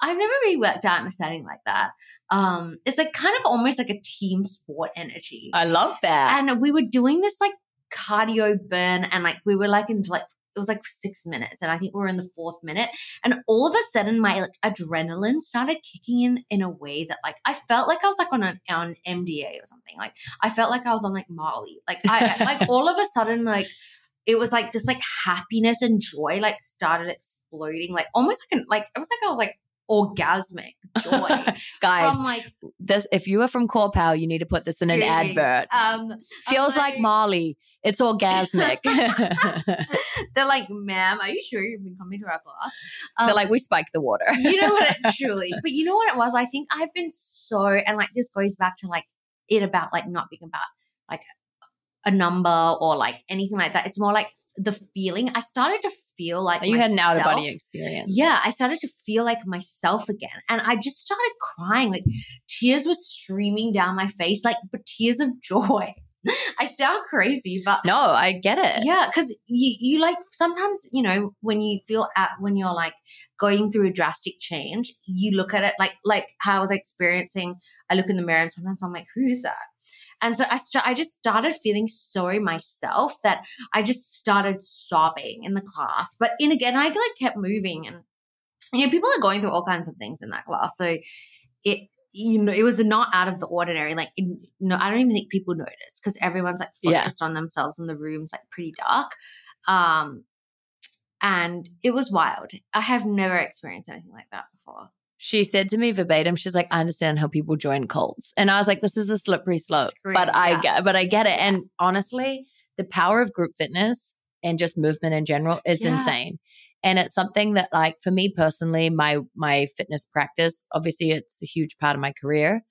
I've never really worked out in a setting like that. Um, it's like kind of almost like a team sport energy. I love that. and we were doing this like cardio burn, and like we were like into like it was like six minutes, and I think we were in the fourth minute, and all of a sudden my like adrenaline started kicking in in a way that like I felt like I was like on an on MDA or something. Like I felt like I was on like Molly. Like I like all of a sudden like it was like this like happiness and joy like started exploding like almost like an like it was like I was like orgasmic joy Guys, from like this if you are from Core Power, you need to put this in an advert. um Feels like like- Molly. It's orgasmic. they're like ma'am are you sure you've been coming to our class um, They're like, we spike the water. you know what it truly but you know what it was i think i've been so and like this goes back to like it about like not being about like a number or like anything like that it's more like the feeling i started to feel like you had an out of body experience. yeah i started to feel like myself again and i just started crying like tears were streaming down my face like but tears of joy i sound crazy but No, I get it. yeah, because you you like sometimes you know when you feel at when you're like going through a drastic change, you look at it like like how I was experiencing. I look in the mirror and sometimes I'm like, who's that? And so I st- I just started feeling sorry myself that I just started sobbing in the class. But in again, I like kept moving, and you know people are going through all kinds of things in that class. So it you know it was not out of the ordinary. Like it, no, I don't even think people noticed because everyone's like Yeah. focused on themselves, and the room's like pretty dark. Um, and it was wild. I have never experienced anything like that before. She said to me verbatim, she's like, I understand how people join cults. And I was like, this is a slippery slope. Scream, but I yeah. get but I get it. And honestly, the power of group fitness and just movement in general is Yeah. insane. And it's something that like for me personally, my my fitness practice, obviously it's a huge part of my career.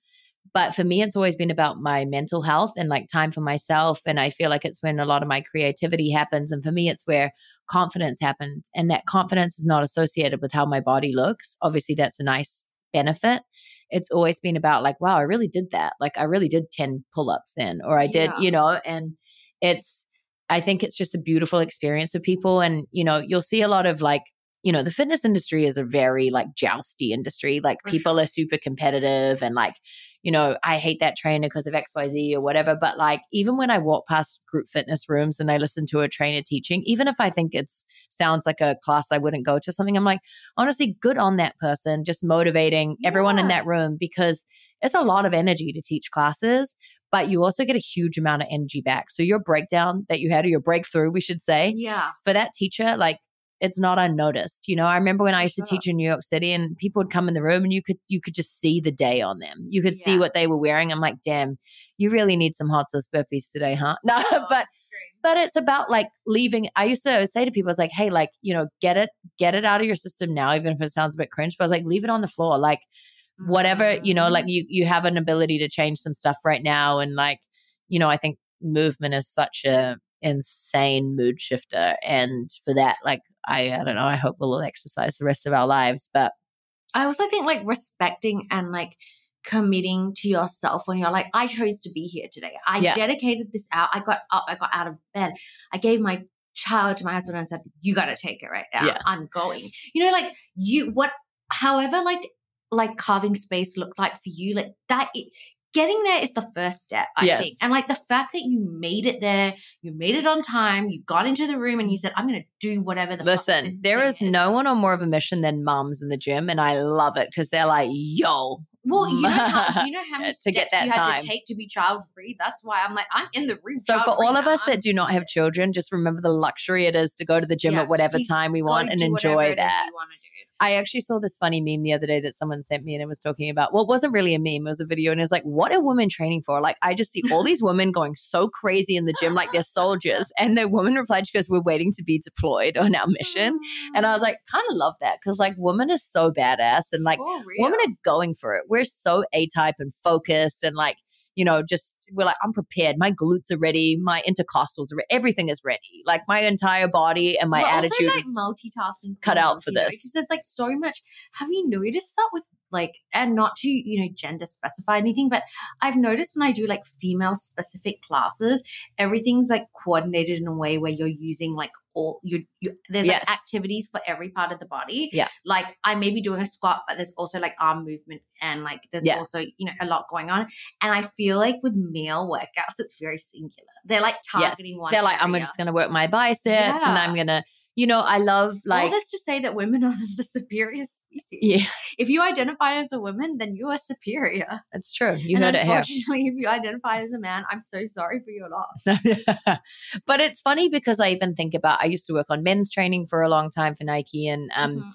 But for me, it's always been about my mental health and like time for myself. And I feel like it's when a lot of my creativity happens. And for me, it's where confidence happens. And that confidence is not associated with how my body looks. Obviously, that's a nice benefit. It's always been about like, wow, I really did that. Like, I really did 10 pull ups then, or I did, Yeah. you know, and it's, I think it's just a beautiful experience for people. And, you know, you'll see a lot of like, you know, the fitness industry is a very like jousty industry. Like, For people sure. are super competitive and like, you know, I hate that trainer because of XYZ or whatever. But like, even when I walk past group fitness rooms and I listen to a trainer teaching, even if I think it's sounds like a class I wouldn't go to, something I'm like, honestly, good on that person, just motivating everyone in that room because it's a lot of energy to teach classes, but you also get a huge amount of energy back. So your breakdown that you had, or your breakthrough, we should say, Yeah. for that teacher, like it's not unnoticed. You know, I remember when I used to teach in New York City and people would come in the room and you could you could just see the day on them. You could see what they were wearing. I'm like, damn, you really need some hot sauce burpees today, huh? No, Oh, but but it's about like leaving. I used to say to people, I was like, hey, like, you know, get it, get it out of your system now, even if it sounds a bit cringe. But I was like, leave it on the floor. Like whatever, you know, Mm-hmm. like you you have an ability to change some stuff right now. And like, you know, I think movement is such a insane mood shifter. And for that, like I I don't know, I hope we'll exercise the rest of our lives. But I also think like respecting and like committing to yourself when you're like, I chose to be here today. I Yeah. dedicated this out. I got up, I got out of bed. I gave my child to my husband and said, You gotta take it right now. Yeah. I'm going. You know, like you what however like like carving space looks like for you, like that it, getting there is the first step, I Yes. think. And like the fact that you made it there, you made it on time, you got into the room and you said, I'm going to do whatever the fuck Listen, there thing is no one on more of a mission than mums in the gym, and I love it because they're like, "Yo, Well, you know how, do you know how many To get steps that you had time. to take to be child free? That's why I'm like, I'm in the room. So for all of now. us that do not have children, just remember the luxury it is to go to the gym at whatever time we want and enjoy is that. You wanna do. I actually saw this funny meme the other day that someone sent me and it was talking about, well, it wasn't really a meme, it was a video. And it was like, what are women training for? Like, I just see all these women going so crazy in the gym like they're soldiers. And the woman replied, she goes, we're waiting to be deployed on our mission. And I was like, oh. kind of love that because like women are so badass and like women are going for it. We're so A type and focused and like, you know, just we're like, I'm prepared. My glutes are ready. My intercostals are ready. Everything is ready. Like my entire body and my attitude also, like, is multitasking cut out for this know, this. 'cause there's like so much. Have you noticed that with like, and not to you know gender specify anything, but I've noticed when I do like female specific classes, everything's like coordinated in a way where you're using like all you, you there's Yes. like activities for every part of the body. Yeah. like I may be doing a squat, but there's also like arm movement and like there's Yeah. also you know a lot going on. And I feel like with male workouts, it's very singular. They're like targeting one. They're like, I'm just going to work my biceps and I'm going to, you know, I love like All this to say that women are the superior species. yeah, If you identify as a woman, then you are superior. That's true. You and heard it here. unfortunately, if you identify as a man, I'm so sorry for your loss. but it's funny because I even think about, I used to work on men's training for a long time for Nike and, um, Mhm.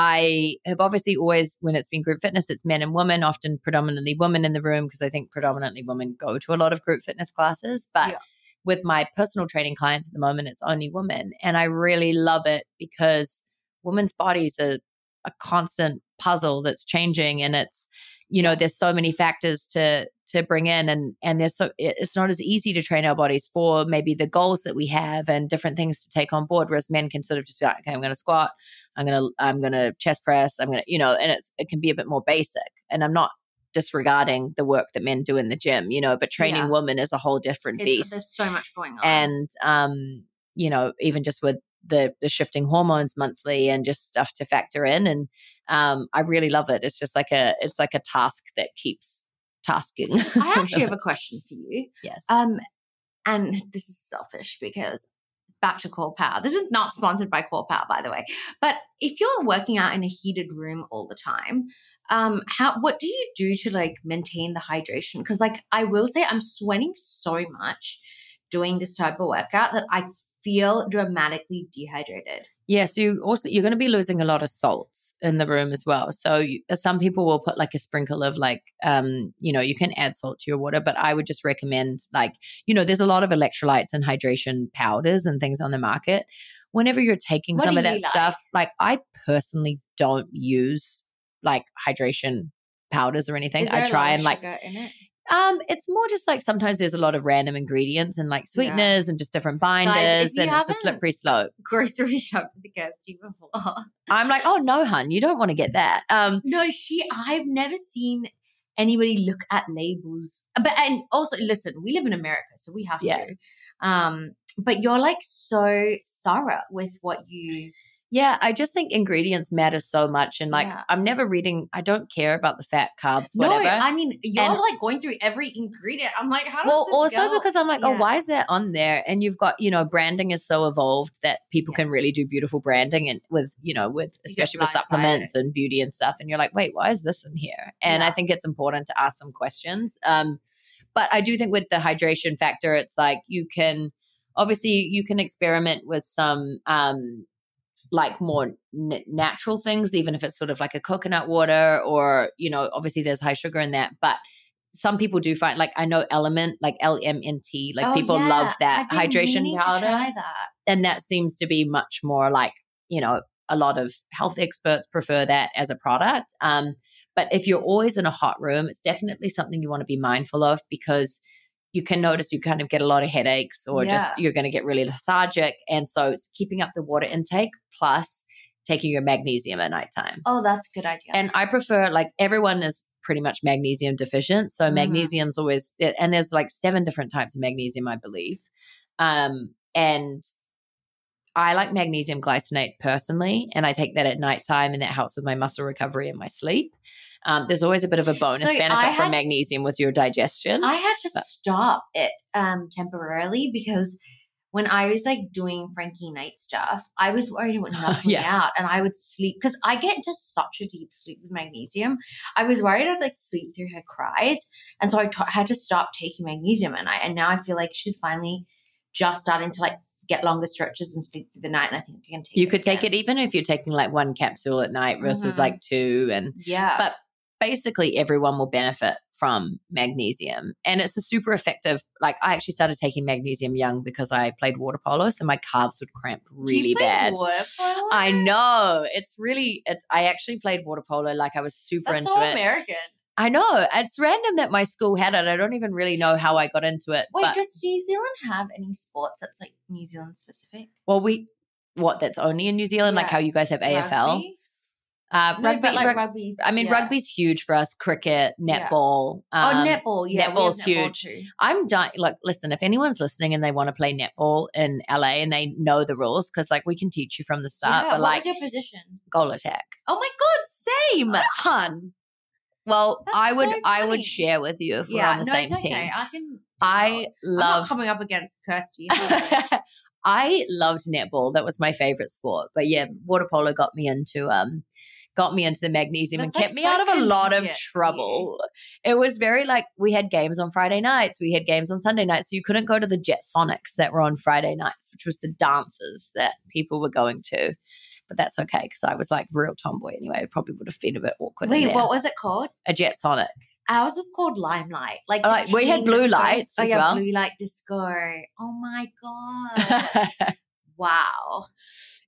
I have obviously always, when it's been group fitness, it's men and women, often predominantly women in the room, because I think predominantly women go to a lot of group fitness classes. But Yeah. with my personal training clients at the moment, it's only women. And I really love it because women's bodies are a constant puzzle that's changing and it's, you know, there's so many factors to to bring in and and there's so it's not as easy to train our bodies for maybe the goals that we have and different things to take on board whereas men can sort of just be like okay i'm going to squat i'm going to i'm going to chest press i'm going to you know and it's it can be a bit more basic and i'm not disregarding the work that men do in the gym you know but training Yeah. women is a whole different It's- beast there's so much going on. and um you know even just with the the shifting hormones monthly and just stuff to factor in and um i really love it it's just like a it's like a task that keeps tasking I actually have a question for you. yes Um, and this is selfish because back to Core Power. This is not sponsored by Core Power, by the way. But if you're working out in a heated room all the time, um, how what do you do to like maintain the hydration? Because like I will say, I'm sweating so much doing this type of workout that I feel dramatically dehydrated. Yeah, so you also you're going to be losing a lot of salts in the room as well. So you, some people will put like a sprinkle of like, um, you know, you can add salt to your water, but I would just recommend like, you know, there's a lot of electrolytes and hydration powders and things on the market. Whenever you're taking What some of that like? stuff, like I personally don't use like hydration powders or anything. I try and like in it? Um, it's more just like sometimes there's a lot of random ingredients and like sweeteners and just different binders, you and it's a slippery slope. Grocery shop with the Kirsty before. I'm like, oh no, hun, you don't want to get that. Um, No, she. I've never seen anybody look at labels. But and also, listen, we live in America, so we have Yeah. to. Um, but you're like so thorough with what you. Yeah, I just think ingredients matter so much, and like Yeah. I'm never reading. I don't care about the fat, carbs, whatever. No. I mean you're And- like going through every ingredient. I'm like, how does well, also go? because I'm like, oh, why is that on there? And you've got, you know, branding is so evolved that people Yeah. can really do beautiful branding and with, you know, with especially with supplements and beauty and stuff. And you're like, wait, why is this in here? And I think it's important to ask some questions. Um, but I do think with the hydration factor, it's like you can obviously you can experiment with some um like more n- natural things even if it's sort of like a coconut water or you know obviously there's high sugar in that but some people do find like I know element like LMNT like Oh, people yeah, love that hydration powder try that. and that seems to be much more like you know a lot of health experts prefer that as a product um but if you're always in a hot room it's definitely something you want to be mindful of because you can notice you kind of get a lot of headaches or Yeah. just you're going to get really lethargic and so it's keeping up the water intake plus taking your magnesium at nighttime Oh, that's a good idea. and I prefer like everyone is pretty much magnesium deficient. So Mhm. magnesium's always and there's like seven different types of magnesium, I believe. Um, and I like magnesium glycinate personally, and I take that at nighttime, and that helps with my muscle recovery and my sleep. Um, there's always a bit of a bonus So benefit from magnesium with your digestion. I had to But- stop it um temporarily because when I was like doing Frankie Night stuff, I was worried it would knock me Yeah. out and I would sleep because I get into such a deep sleep with magnesium. I was worried I'd like sleep through her cries. And so I t- had to stop taking magnesium and I and now I feel like she's finally just starting to like get longer stretches and sleep through the night. And I think I can take you it could take it even if you're taking like one capsule at night versus Mhm. like two and Yeah. but basically everyone will benefit from magnesium and it's a super effective like i actually started taking magnesium young because i played water polo so my calves would cramp really bad water polo? i know it's really it's i actually played water polo like i was super That's into so it American. i know it's random that my school had it i don't even really know how i got into it Wait, but does New Zealand have any sports that's like New Zealand specific? well we what that's only in new zealand like how you guys have afl Rugby? Uh No, rugby but like rug- rugby's. i mean yeah. rugby's huge for us cricket Yeah. netball Oh, um, netball. Yeah, netball's netball huge. too. I'm dying. Like, listen, if anyone's listening and they want to play netball in LA and they know the rules, because like we can teach you from the start, yeah, but like your position? goal attack, Oh my god, same. hun. Well, That's I would, so I would share with you if we're yeah, on the no, same team. okay. I can. I love. coming up against Kirsty. I loved netball. That was my favorite sport. But yeah, water polo got me into um got me into the magnesium That's, and like, kept me so out of a lot of collegiate for you. trouble. It was very like we had games on Friday nights, we had games on Sunday nights, so you couldn't go to the Jet Sonics that were on Friday nights, which was the dances that people were going to. But that's okay because I was like real tomboy anyway. It probably would have been a bit awkward. Wait, what was it called? a Jet Sonic? Ours was called Limelight. Like, Oh, like, we had blue discos. lights Oh as yeah, well. blue light disco. Oh my god! wow.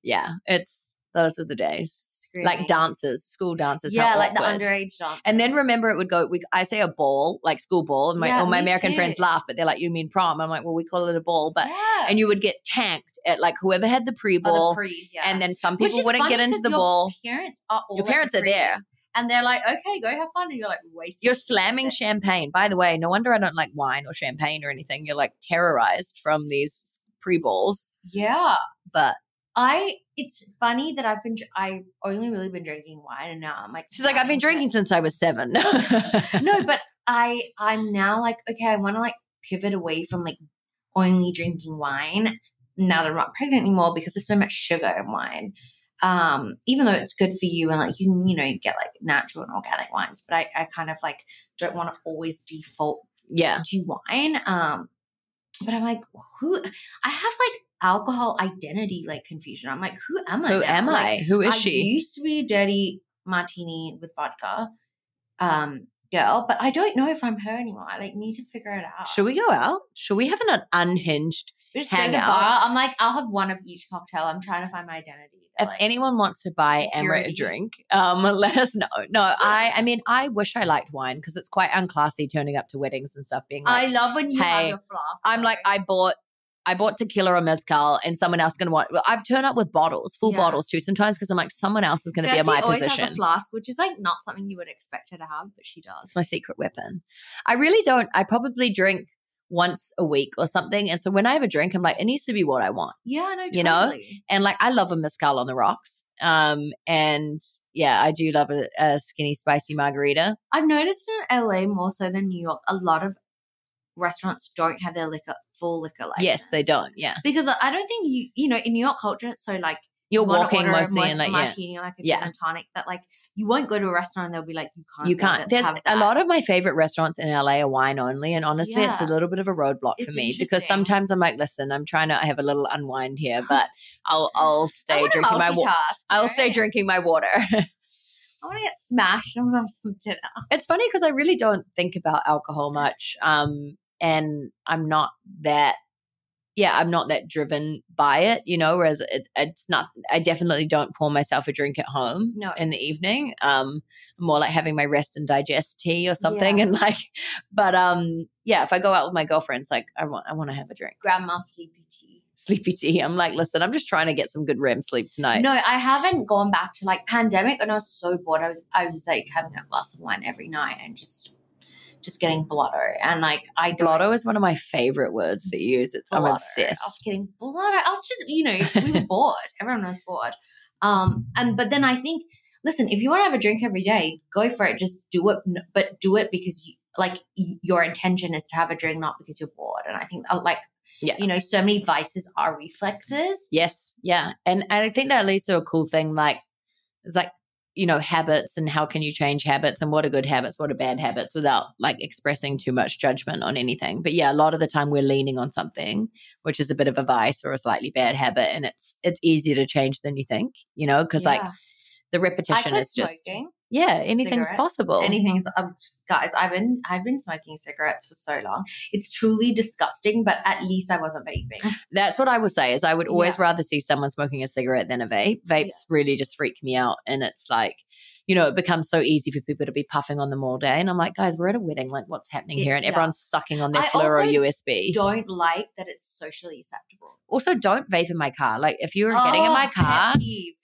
yeah, it's those were the days. Like dances, school dances. how Yeah, like the underage dances. And then remember, it would go. We, I say a ball, like school ball, and my Yeah, all my me American friends laugh, but they're like, "You mean prom?" I'm like, "Well, we call it a ball." But yeah. and you would get tanked at like whoever had the pre Oh, ball, prees, yeah. and then some people wouldn't get into the your ball. Parents are all Your at the parents are there. and they're like, "Okay, go have fun," and you're like, "Wasting." You're slamming it. champagne. By the way, no wonder I don't like wine or champagne or anything. You're like terrorized from these pre balls. Yeah, But I. It's funny that I've been. I've only really been drinking wine, and now I'm like. she's like, I've been drinking since I was seven. no, but I I'm now like okay, I want to like pivot away from like only drinking wine now that I'm not pregnant anymore because there's so much sugar in wine. Um, even though it's good for you and like you can, you know, get like natural and organic wines, but I, I kind of like don't want to always default yeah. to wine. Um, but I'm like, who I have like alcohol identity like confusion. I'm like, who am I? Who now? am Like, I? Who is I she? used to be a dirty martini with vodka um girl, but I don't know if I'm her anymore. I like need to figure it out. Should we go out? Should we have an unhinged? We just go hang the out? bar? I'm like, I'll have one of each cocktail. I'm trying to find my identity. If Like, anyone wants to buy Emma a drink, um, let us know. No, I, I mean, I wish I liked wine because it's quite unclassy turning up to weddings and stuff. Being I love when you have hey, your flask. I'm like. I bought, I bought tequila or mezcal, and someone else gonna want. I've turned up with bottles, full Yeah. bottles too. Sometimes because I'm like, someone else is gonna be in my always position. has a flask, which is like not something you would expect her to have, but she does. It's my secret weapon. I really don't. I probably drink once a week or something, and so when I have a drink, I'm like, it needs to be what I want. Yeah, no, You know? totally. and like I love a mezcal on the rocks. Um, and yeah, I do love a, a skinny spicy margarita. I've noticed in LA more so than New York, a lot of restaurants don't have their liquor full liquor license. Yes, they don't. Yeah, because I don't think you you know in New York culture it's so like you're you walking mostly and like yeah, martini or like a Yeah. gin tonic that like you won't go to a restaurant and they'll be like you can't you can't. There's a lot of my favorite restaurants in LA are wine only, and honestly, it's a little bit of a roadblock for me because sometimes I'm like, listen, I'm trying to have a little unwind here, but I'll I'll stay drinking my water. I'll right? stay drinking my water. I want to get smashed. I want to have some dinner. it's funny because I really don't think about alcohol much. Um, and I'm not that, yeah, I'm not that driven by it, you know, whereas it, it's not, I definitely don't pour myself a drink at home No. in the evening. Um, more like having my rest and digest tea or something. Yeah. And like, but, um, yeah, if I go out with my girlfriends, like I want, I want to have a drink, Grandma sleepy tea. sleepy tea. I'm like, listen, I'm just trying to get some good REM sleep tonight. No, I haven't gone back to like pandemic, and I was so bored. I was I was like having a glass of wine every night and just just getting blotto. And like I don't- Blotto is one of my favorite words that you use. It's, I'm obsessed. I was getting blotto. I was just, you know, we were bored. Everyone was bored. Um, and but then I think listen, if you want to have a drink every day, go for it. Just do it, but do it because you, like your intention is to have a drink, not because you're bored. And I think uh, like Yeah. you know, so many vices are reflexes. Yes, yeah, and and I think that leads to a cool thing. Like it's like you know habits and how can you change habits and what are good habits, what are bad habits, without like expressing too much judgment on anything. But yeah, a lot of the time we're leaning on something which is a bit of a vice or a slightly bad habit, and it's it's easier to change than you think. You know, because like the repetition is just smoking. Yeah, anything's cigarettes, possible. Anything's um, guys. I've been I've been smoking cigarettes for so long. It's truly disgusting, but at least I wasn't vaping. That's what I would say is I would always rather see someone smoking a cigarette than a vape. Vapes really just freak me out. And it's like, you know, it becomes so easy for people to be puffing on them all day. And I'm like, guys, we're at a wedding. Like, what's happening here? And yeah. everyone's sucking on their I fluoro USB. Don't like that it's socially acceptable. Also, don't vape in my car. Like, if you're oh, getting in my Oh, car,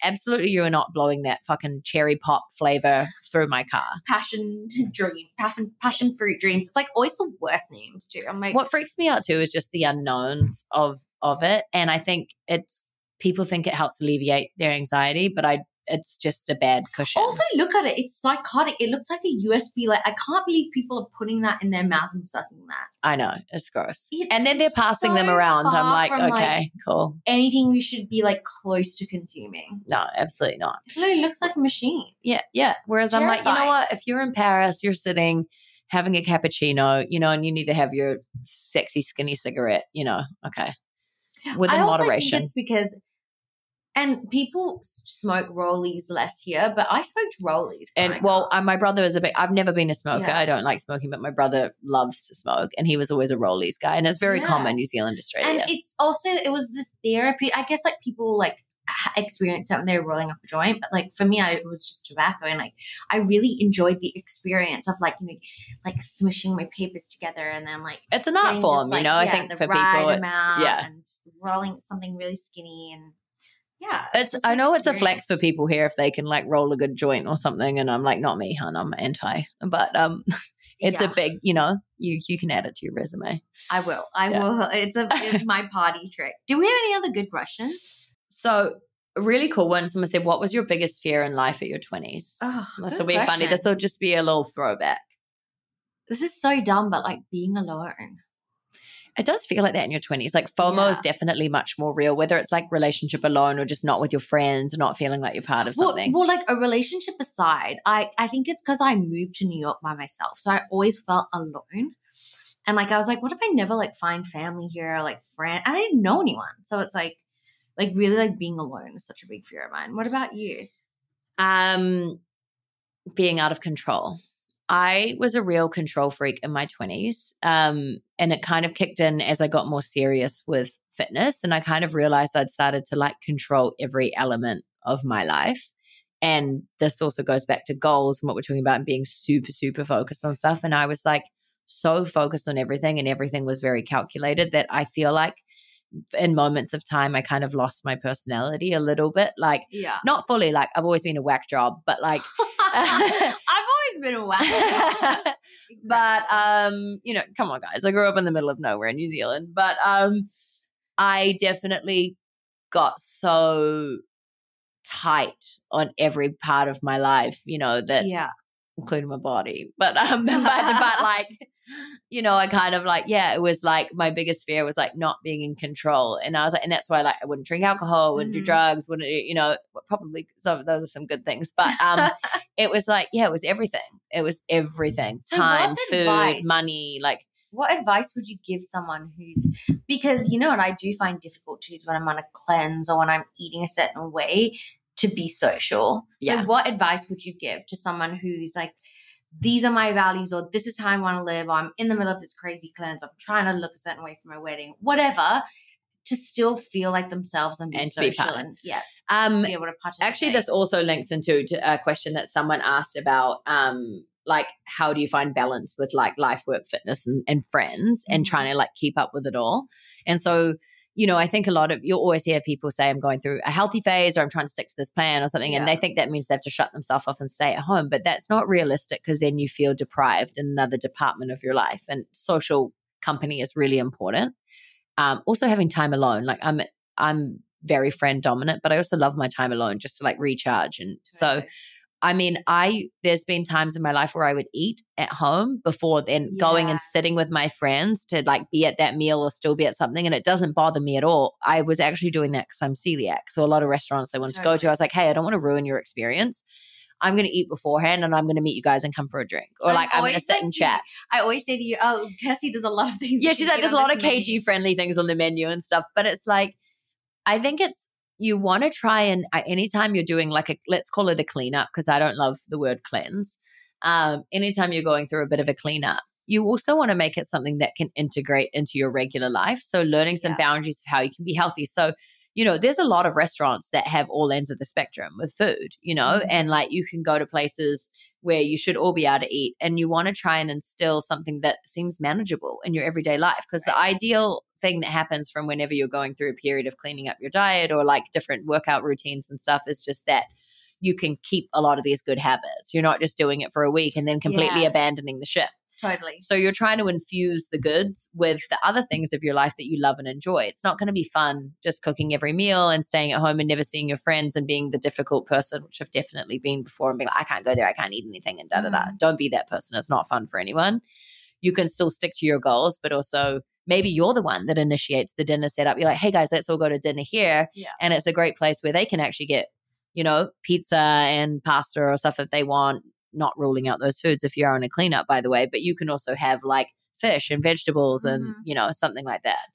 absolutely you are not blowing that fucking cherry pop flavor through my car. passion dream, passion, passion fruit dreams. It's like always the worst names too. I'm like, What freaks me out too is just the unknowns of of it. And I think it's people think it helps alleviate their anxiety, but I it's just a bad cushion. Also, look at it. It's psychotic. It looks like a USB. Like I can't believe people are putting that in their mouth and sucking that. I know it's gross. It and then they're passing them around. I'm like, from, like- okay, cool. Anything we should be like close to consuming. No, absolutely not. It literally looks like a machine. Yeah, yeah. Whereas It's I'm like, you know what? If you're in Paris, you're sitting having a cappuccino, you know, and you need to have your sexy skinny cigarette, you know, okay. Within I also moderation. it's because, and people smoke rollies less here, but I smoked rollies. and well, up. uh, my brother is a big. I've never been a smoker. Yeah. I don't like smoking, but my brother loves to smoke, and he was always a rollies guy, and it's very Yeah. common in New Zealand, Australia. and it's also it was the therapy. I guess like people like experience it when they're rolling up a joint, but like for me, I, it was just tobacco, and like I really enjoyed the experience of like you know like smishing my papers together and then like it's an art form, just, you like, know. I think for people, it's yeah. and rolling something really skinny and yeah, It's just I know it's a flex for people here if they can like roll a good joint or something, and I'm like, not me, hun. I'm anti, but um, it's Yeah, a big, you know, you you can add it to your resume. I will. I Yeah. will. It's a it's my party trick. Do we have any other good questions? So a really cool one. Someone said, "What was your biggest fear in life at your 20s?" Oh, this will be funny. This will just be a little throwback. This is so dumb, but like being alone. It does feel like that in your 20s. Like FOMO is definitely much more real, whether it's like relationship alone or just not with your friends or not feeling like you're part of something. well, like a relationship aside, I I think it's because I moved to New York by myself, so I always felt alone. And like I was like, what if I never like find family here, or, like friend? I didn't know anyone, so it's like, like really like being alone is such a big fear of mine. What about you? um being out of control i was a real control freak in my 20s um and it kind of kicked in as i got more serious with fitness and i kind of realized i'd started to like control every element of my life and this also goes back to goals and what we're talking about and being super super focused on stuff and i was like so focused on everything and everything was very calculated that i feel like in moments of time i kind of lost my personality a little bit like Yeah, not fully like I've always been a whack job, but like I've always been a while. but um you know, come on guys. I grew up in the middle of nowhere in New Zealand, but um I definitely got so tight on every part of my life, you know, that yeah, including my body. But um but, but like you know, I kind of like, yeah, it was like my biggest fear was like not being in control. And I was like, and that's why like I wouldn't drink alcohol, wouldn't do Mhm. drugs, wouldn't, you know, probably so those are some good things. But um it was like, yeah, it was everything. It was everything. So Time, food, advice? money, like what advice would you give someone who's because you know what I do find difficult to is when I'm on a cleanse or when I'm eating a certain way to be social. Yeah. So what advice would you give to someone who's like, these are my values, or this is how I want to live, or I'm in the middle of this crazy cleanse, I'm trying to look a certain way for my wedding, whatever, to still feel like themselves and be And to be social and yeah, um be able to participate. Actually, this also links into a question that someone asked about, um, like how do you find balance with like life, work, fitness, and, and friends, and Mhm. trying to like keep up with it all. And so, you know, I think a lot of you'll always hear people say, "I'm going through a healthy phase," or "I'm trying to stick to this plan," or something, and they think that means they have to shut themselves off and stay at home. But that's not realistic because then you feel deprived in another department of your life, and social company is really important. Um, also, having time alone, like I'm, I'm very friend dominant, but I also love my time alone just to like recharge. And so. I mean, I there's been times in my life where I would eat at home before then going and sitting with my friends to like be at that meal or still be at something, and it doesn't bother me at all. I was actually doing that because I'm celiac, so a lot of restaurants they wanted to go to, I was like, hey, I don't want to ruin your experience. I'm going to eat beforehand, and I'm going to meet you guys and come for a drink, or I'm like I'm going to sit and to you, chat. I always say to you, "Oh, Kirsty, there's a lot of things." Yeah, she's like, there's a lot of KG friendly things on the menu and stuff, but it's like, I think it's you want to try and anytime you're doing like a let's call it a cleanup because I don't love the word cleanse. Um, anytime you're going through a bit of a cleanup, you also want to make it something that can integrate into your regular life. So learning some Yeah. boundaries of how you can be healthy. So you know, there's a lot of restaurants that have all ends of the spectrum with food, you know, Mhm. and like you can go to places where you should all be able to eat and you want to try and instill something that seems manageable in your everyday life because the ideal thing that happens from whenever you're going through a period of cleaning up your diet or like different workout routines and stuff is just that you can keep a lot of these good habits you're not just doing it for a week and then completely Yeah. abandoning the ship Totally. so you're trying to infuse the goods with the other things of your life that you love and enjoy. It's not going to be fun just cooking every meal and staying at home and never seeing your friends and being the difficult person, which I've definitely been before and being like, I can't go there, I can't eat anything and da da da. Mm. Don't be that person. It's not fun for anyone. You can still stick to your goals, but also maybe you're the one that initiates the dinner setup. You're like, hey guys, let's all go to dinner here. Yeah. And it's a great place where they can actually get, you know, pizza and pasta or stuff that they want not ruling out those foods if you're on a cleanup, by the way, but you can also have like fish and vegetables and, Mhm. you know, something like that.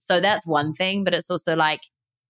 So that's one thing, but it's also like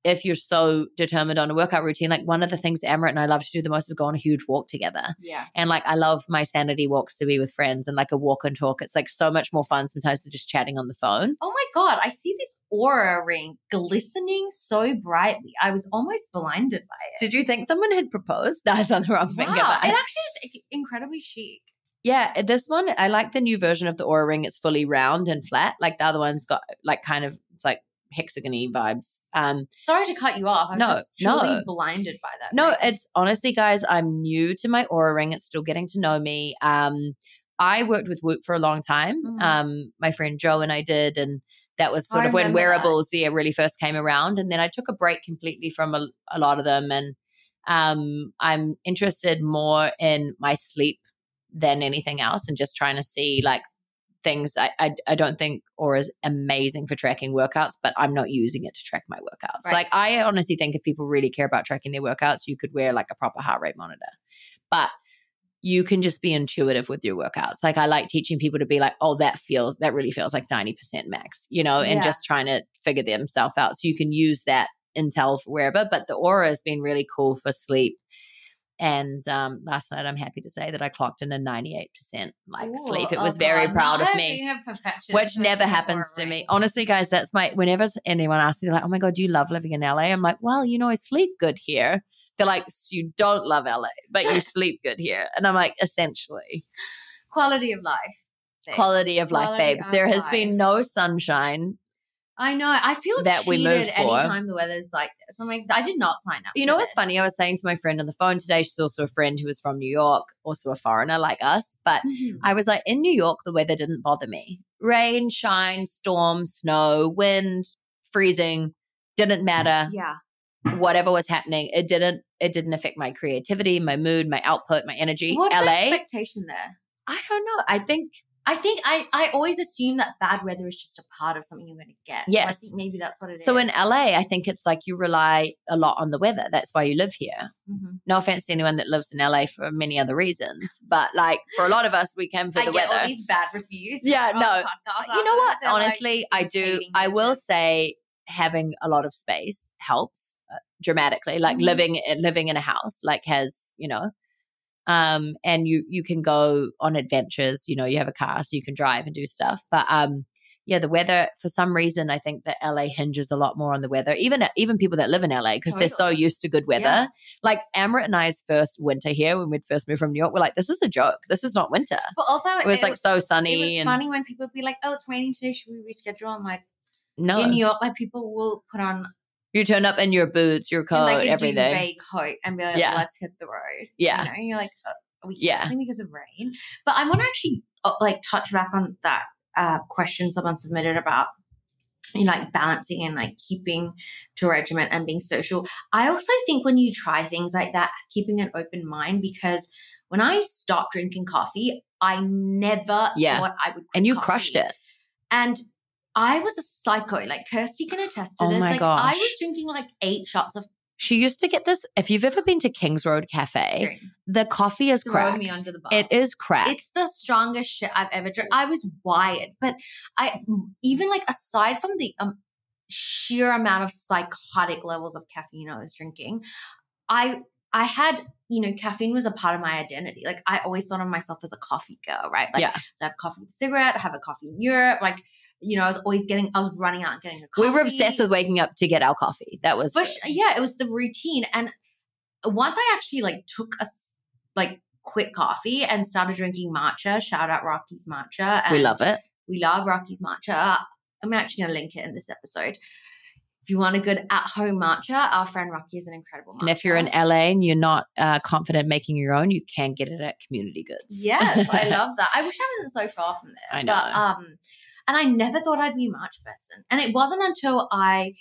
if you're so determined on a workout routine, like one of the things Amrit and I love to do the most is go on a huge walk together. Yeah. And like I love my sanity walks to be with friends and like a walk and talk. It's like so much more fun sometimes than just chatting on the phone. Oh my god, I see this Oura ring glistening so brightly. I was almost blinded by it. Did you think someone had proposed? It's on the wrong finger. wow, but- it actually is incredibly chic. Yeah, this one I like the new version of the Oura Ring. It's fully round and flat. Like the other one's got like kind of it's like hexagony vibes. Um, Sorry to cut you off. I was No, just truly no. blinded by that. no, it's honestly, guys, I'm new to my Oura Ring. It's still getting to know me. Um, I worked with Whoop for a long time. Mhm. Um, my friend Joe and I did, and that was I sort of when that. wearables, yeah, really first came around. And then I took a break completely from a, a lot of them, and um, I'm interested more in my sleep than anything else, and just trying to see like things. I I, I don't think Oura is amazing for tracking workouts, but I'm not using it to track my workouts. Right. Like I honestly think if people really care about tracking their workouts, you could wear like a proper heart rate monitor, but you can just be intuitive with your workouts. Like I like teaching people to be like, oh, that feels that really feels like 90% max, you know, and Yeah. just trying to figure themselves out. So you can use that intel for wherever. But the Oura has been really cool for sleep. And um, last night, I'm happy to say that I clocked in a 98% like Ooh, sleep. It oh was very God, proud of me being a perfectionist which never happens to me. Honestly, guys, that's my whenever anyone asks me, like, oh my God, do you love living in LA? I'm like, well, you know, I sleep good here. They're like, so you don't love LA, but you sleep good here. And I'm like, essentially, quality of life. babes. quality of life, Quality babes. of There has life. been no sunshine. I know. I feel that we cheated move for. anytime the weather's like this. I'm like, I did not sign up. You know what's this. funny? I was saying to my friend on the phone today, she's also a friend who is from New York, also a foreigner like us, but Mhm. I was like, in New York, the weather didn't bother me. Rain, shine, storm, snow, wind, freezing, didn't matter. yeah. whatever was happening it didn't it didn't affect my creativity my mood my output my energy What's la the expectation there? i don't know i think I think I, I always assume that bad weather is just a part of something you're going to get. So I Yes. think maybe that's what it is. so in la i think it's like you rely a lot on the weather that's why you live here Mhm. no offense to anyone that lives in la for many other reasons but like for a lot of us we came for I the get weather all these bad reviews. Yeah, no. you know what. They're like, honestly i do i will say having a lot of space helps uh, dramatically like Mhm. living living in a house like has you know um and you you can go on adventures you know you have a car so you can drive and do stuff but um yeah the weather for some reason i think that la hinges a lot more on the weather even even people that live in la because they're so used to good weather Yeah. like Amrit and i's first winter here when we'd first moved from new york we're like this is a joke this is not winter But also, it was like so sunny. it was and funny when people be like, "Oh, it's raining today. Should we reschedule?" I'm like, no in New York, like people will put on You turn up in your boots, your coat, like a everything. duvet coat and be like, Yeah. "Let's hit the road." Yeah. you know, and you're like, "Are we Yeah. because of rain?" But I want to actually uh, like touch back on that uh, question someone submitted about you know, like balancing and like keeping to a regiment and being social. I also think when you try things like that, keeping an open mind because when I stopped drinking coffee, I never Yeah. thought I would. And you coffee. crushed it. And I was a psycho. Like Kirsty can attest to Oh this. my like I was drinking like eight shots of She used to get this. If you've ever been to Kings Road Cafe, Scream. the coffee is Throwing crack. me under the bus. It is crack. It's the strongest shit I've ever drank. I was wired, but I even like aside from the um, sheer amount of psychotic levels of caffeine I was drinking, I I had you know caffeine was a part of my identity. Like I always thought of myself as a coffee girl, right? Like Yeah. I have coffee with a cigarette, I have a coffee in Europe. Like you know, I was always getting, I was running out and getting a coffee. we were obsessed with waking up to get our coffee. That was But yeah, it was the routine. And once I actually like took a like quit coffee and started drinking matcha, shout out Rocky's matcha. And we love it. We love Rocky's matcha. I'm actually going to link it in this episode. If you want a good at home matcha, our friend Rocky is an incredible matcha. And if you're in LA and you're not uh, confident making your own, you can get it at Community Goods. Yes, I love that. I wish I wasn't so far from there. I know. But, um, and I never thought I'd be a matcha person. And it wasn't until I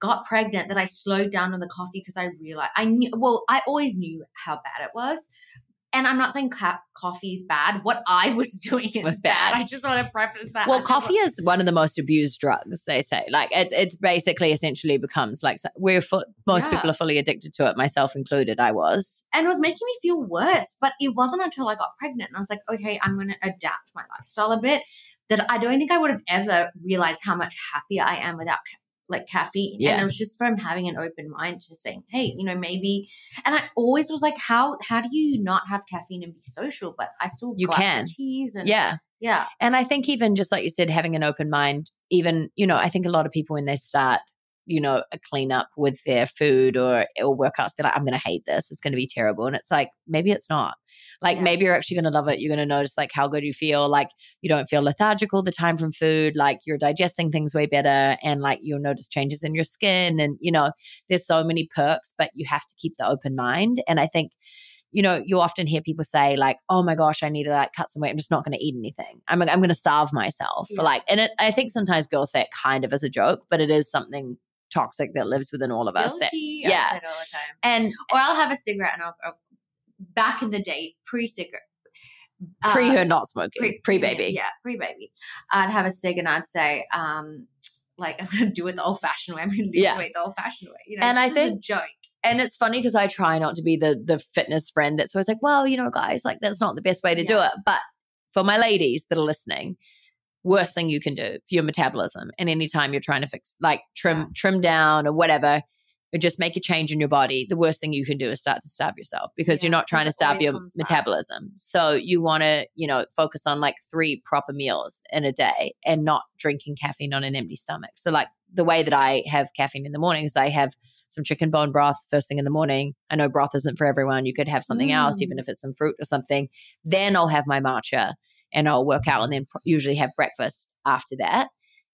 got pregnant that I slowed down on the coffee because I realized I knew, well, I always knew how bad it was. And I'm not saying ca- coffee is bad. What I was doing is Was bad. bad. I just want to preface that. Well, coffee is one of the most abused drugs. They say, like it's it's basically essentially becomes like we're fu- most Yeah. people are fully addicted to it, myself included. I was. and it was making me feel worse. But it wasn't until I got pregnant and I was like, okay, I'm going to adapt my lifestyle a bit that I don't think I would have ever realized how much happier I am without ca- like caffeine. Yeah. And it was just from having an open mind to saying, hey, you know, maybe. And I always was like, how how do you not have caffeine and be social? But I still You go out for can. teas and Yeah. yeah, And I think even just like you said, having an open mind, even, you know, I think a lot of people when they start, you know, a cleanup with their food or or workouts, they're like, I'm gonna hate this. It's gonna be terrible. And it's like, maybe it's not. Like Yeah. maybe you're actually gonna love it. You're gonna notice like how good you feel. Like you don't feel lethargic all the time from food. Like you're digesting things way better and like you'll notice changes in your skin. And you know, there's so many perks, but you have to keep the open mind. And I think you know, you often hear people say like, "Oh my gosh, I need to like cut some weight. I'm just not going to eat anything. I'm I'm going to starve myself." Yeah. Like, and it, I think sometimes girls say it kind of as a joke, but it is something toxic that lives within all of us. That, guilty. yeah. I say it all the time. and Or I'll have a cigarette and I'll, I'll back in the day, pre cigarette. pre her not smoking, pre, baby. Yeah, pre baby. I'd have a cig and I'd say, um, like I'm gonna do it the old fashioned way. I'm gonna lose Yeah. weight the old fashioned way. You know, And I just as a think- joke. And it's funny because I try not to be the the fitness friend that's always like, "Well, you know, guys, like that's not the best way to do it." But for my ladies that are listening, worst thing you can do for your metabolism and anytime you're trying to fix like trim Yeah. trim down or whatever or just make a change in your body the worst thing you can do is start to starve yourself because you're not trying to starve your metabolism. So you want to you know focus on like three proper meals in a day and not drinking caffeine on an empty stomach. So like the way that i have caffeine in the morning is i have some chicken bone broth first thing in the morning. I know broth isn't for everyone. You could have something else Mm. even if it's some fruit or something. Then i'll have my matcha and I'll work out and then usually have breakfast after that.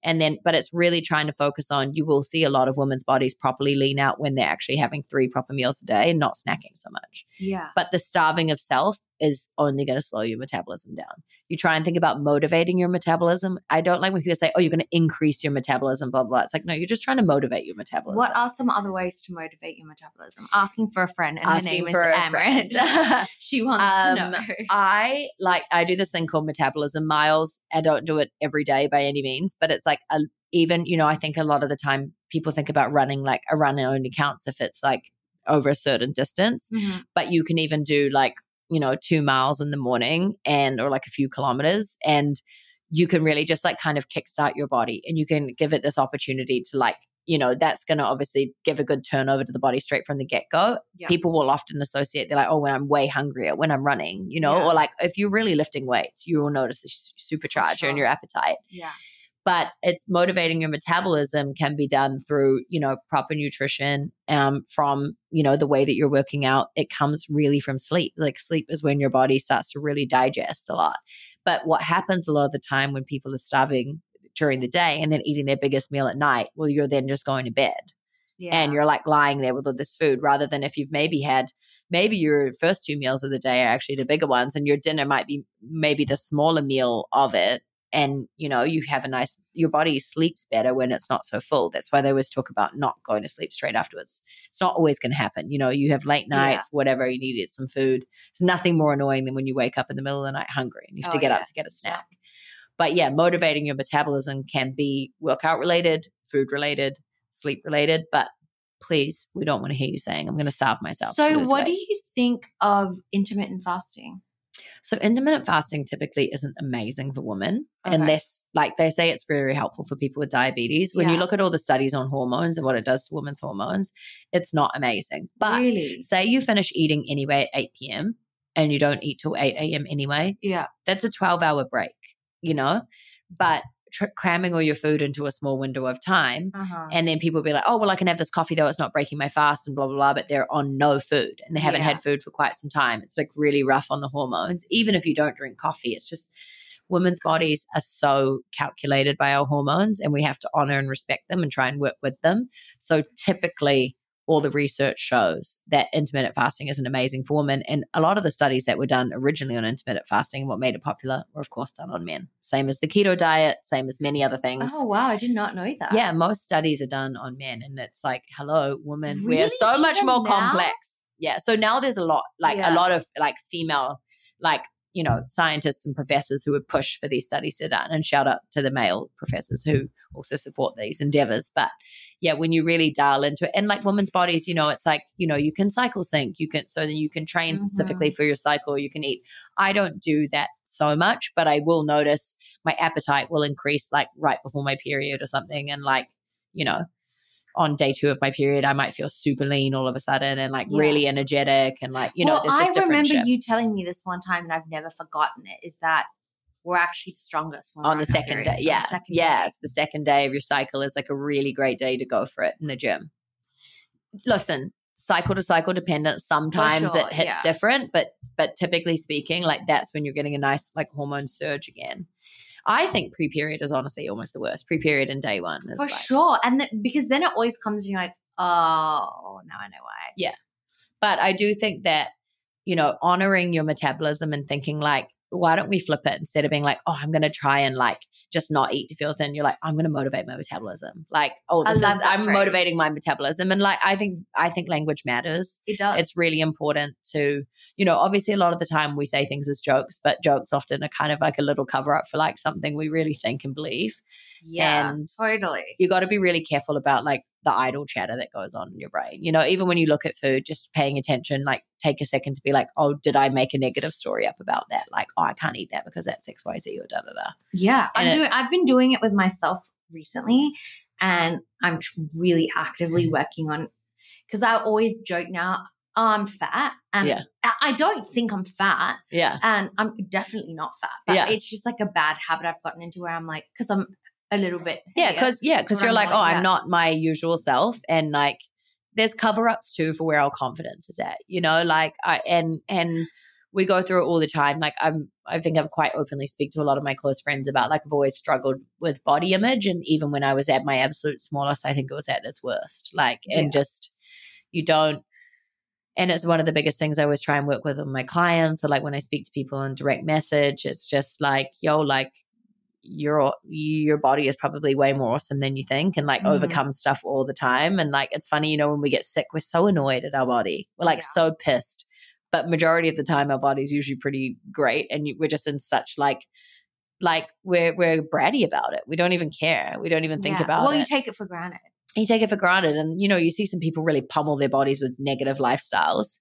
And then, but it's really trying to focus on you will see a lot of women's bodies properly lean out when they're actually having three proper meals a day and not snacking so much. Yeah. But the starving of self is only going to slow your metabolism down. You try and think about motivating your metabolism. I don't like when people say, oh, you're going to increase your metabolism, blah, blah. It's like, no, you're just trying to motivate your metabolism. What are some other ways to motivate your metabolism? Asking for a friend, and Asking her name is Amrit. she wants Um, to know. I like I do this thing called metabolism miles. I don't do it every day by any means, but it's like a, even you know I think a lot of the time people think about running like a run only counts if it's like over a certain distance, Mhm. but you can even do like you know two miles in the morning and or like a few kilometers and you can really just like kind of kickstart your body and you can give it this opportunity to like you know that's going to obviously give a good turnover to the body straight from the get-go Yeah. people will often associate they're like oh when i'm way hungrier when i'm running you know Yeah. or like if you're really lifting weights you will notice a supercharger in your appetite Yeah. But it's motivating your metabolism can be done through you know proper nutrition um from you know the way that you're working out. It comes really from sleep. Like sleep is when your body starts to really digest a lot. But what happens a lot of the time when people are starving during the day and then eating their biggest meal at night well you're then just going to bed. Yeah. and you're like lying there with all this food rather than if you've maybe had maybe your first two meals of the day are actually the bigger ones and your dinner might be maybe the smaller meal of it and you know you have a nice your body sleeps better when it's not so full that's why they always talk about not going to sleep straight afterwards it's not always going to happen you know you have late Yeah. nights whatever you need to some food it's nothing more annoying than when you wake up in the middle of the night hungry and you have to Oh, get yeah. up to get a snack but yeah motivating your metabolism can be workout related food related sleep related but please we don't want to hear you saying i'm going to starve myself to So, what do you think of intermittent fasting? So intermittent fasting typically isn't amazing for women Okay. unless like they say it's very helpful for people with diabetes. When you look at all the studies on hormones and what it does to women's hormones, it's not amazing. But really? say you finish eating anyway at 8 p.m. and you don't eat till 8 a.m. anyway, Yeah. that's a 12 hour break, you know? But tr- cramming all your food into a small window of time Uh-huh. and then people will be like, oh, well, I can have this coffee though. It's not breaking my fast and blah, blah, blah. But they're on no food and they haven't Yeah. had food for quite some time. It's like really rough on the hormones. Even if you don't drink coffee, it's just women's bodies are so calculated by our hormones and we have to honor and respect them and try and work with them. So typically, all the research shows that intermittent fasting is an amazing for women. And a lot of the studies that were done originally on intermittent fasting and what made it popular were, of course, done on men. Same as the keto diet, same as many other things. oh wow, I did not know that. Yeah, most studies are done on men, and it's like, hello, women, we are Really? so much more now? complex. Yeah, so now there's a lot, like Yeah. a lot of like female, like you know, scientists and professors who would push for these studies to be done. And shout out to the male professors who also support these endeavors. But yeah, when you really dial into it, and like women's bodies, you know, it's like you know, you can cycle sync, you can so then you can train specifically Mm-hmm. for your cycle. You can eat. I don't do that so much, but I will notice my appetite will increase like right before my period or something. And like, you know, on day two of my period, I might feel super lean all of a sudden and like Yeah. really energetic and like, you know, well, there's just I remember you telling me this one time, and I've never forgotten it. Is that we're actually the strongest when we're on the second day. periods, Yeah. the second yes. day. The second day of your cycle is like a really great day to go for it in the gym. Listen, cycle to cycle dependent. Sometimes sure, it hits yeah. different, but but typically speaking, like that's when you're getting a nice like hormone surge again. I think pre period is honestly almost the worst. Pre period and day one is for like, sure. And because then it always comes, and you're like, oh, now I know why. Yeah, but I do think that, you know, honoring your metabolism and thinking like, why don't we flip it instead of being like, oh, I'm going to try and like just not eat to feel thin. You're like, I'm going to motivate my metabolism. Like, oh, this is, I'm phrase. motivating my metabolism. And like, I think, I think language matters. It does. It's really important to, you know, obviously a lot of the time we say things as jokes, but jokes often are kind of like a little cover up for like something we really think and believe. Yeah, and totally. you got to be really careful about like the idle chatter that goes on in your brain. You know, even when you look at food, just paying attention, like take a second to be like, oh, did I make a negative story up about that? Like, oh, I can't eat that because that's XYZ or da da da. Yeah, And I'm doing. I've been doing it with myself recently, and I'm really actively working on. Because I always joke now, oh, I'm fat, and Yeah. I, I don't think I'm fat, Yeah. and I'm definitely not fat. But Yeah. it's just like a bad habit I've gotten into where I'm like, because I'm a little bit. Yeah. Cause, yeah. Cause you're like, oh. I'm not my usual self. And like, there's cover ups too for where our confidence is at, you know, like I, and, and, we go through it all the time. Like I'm, I think I've quite openly speak to a lot of my close friends about like I've always struggled with body image, and even when I was at my absolute smallest, I think it was at its worst. Like, and Yeah. just you don't. And it's one of the biggest things I always try and work with on my clients, or like when I speak to people in direct message, it's just like, yo, like your your body is probably way more awesome than you think and like Mhm. overcome stuff all the time and like it's funny you know when we get sick we're so annoyed at our body we're like Yeah. so pissed but majority of the time our body's usually pretty great and we're just in such like like we're we're bratty about it we don't even care we don't even think Yeah. about well, it you take it for granted. you take it for granted and you know you see some people really pummel their bodies with negative lifestyles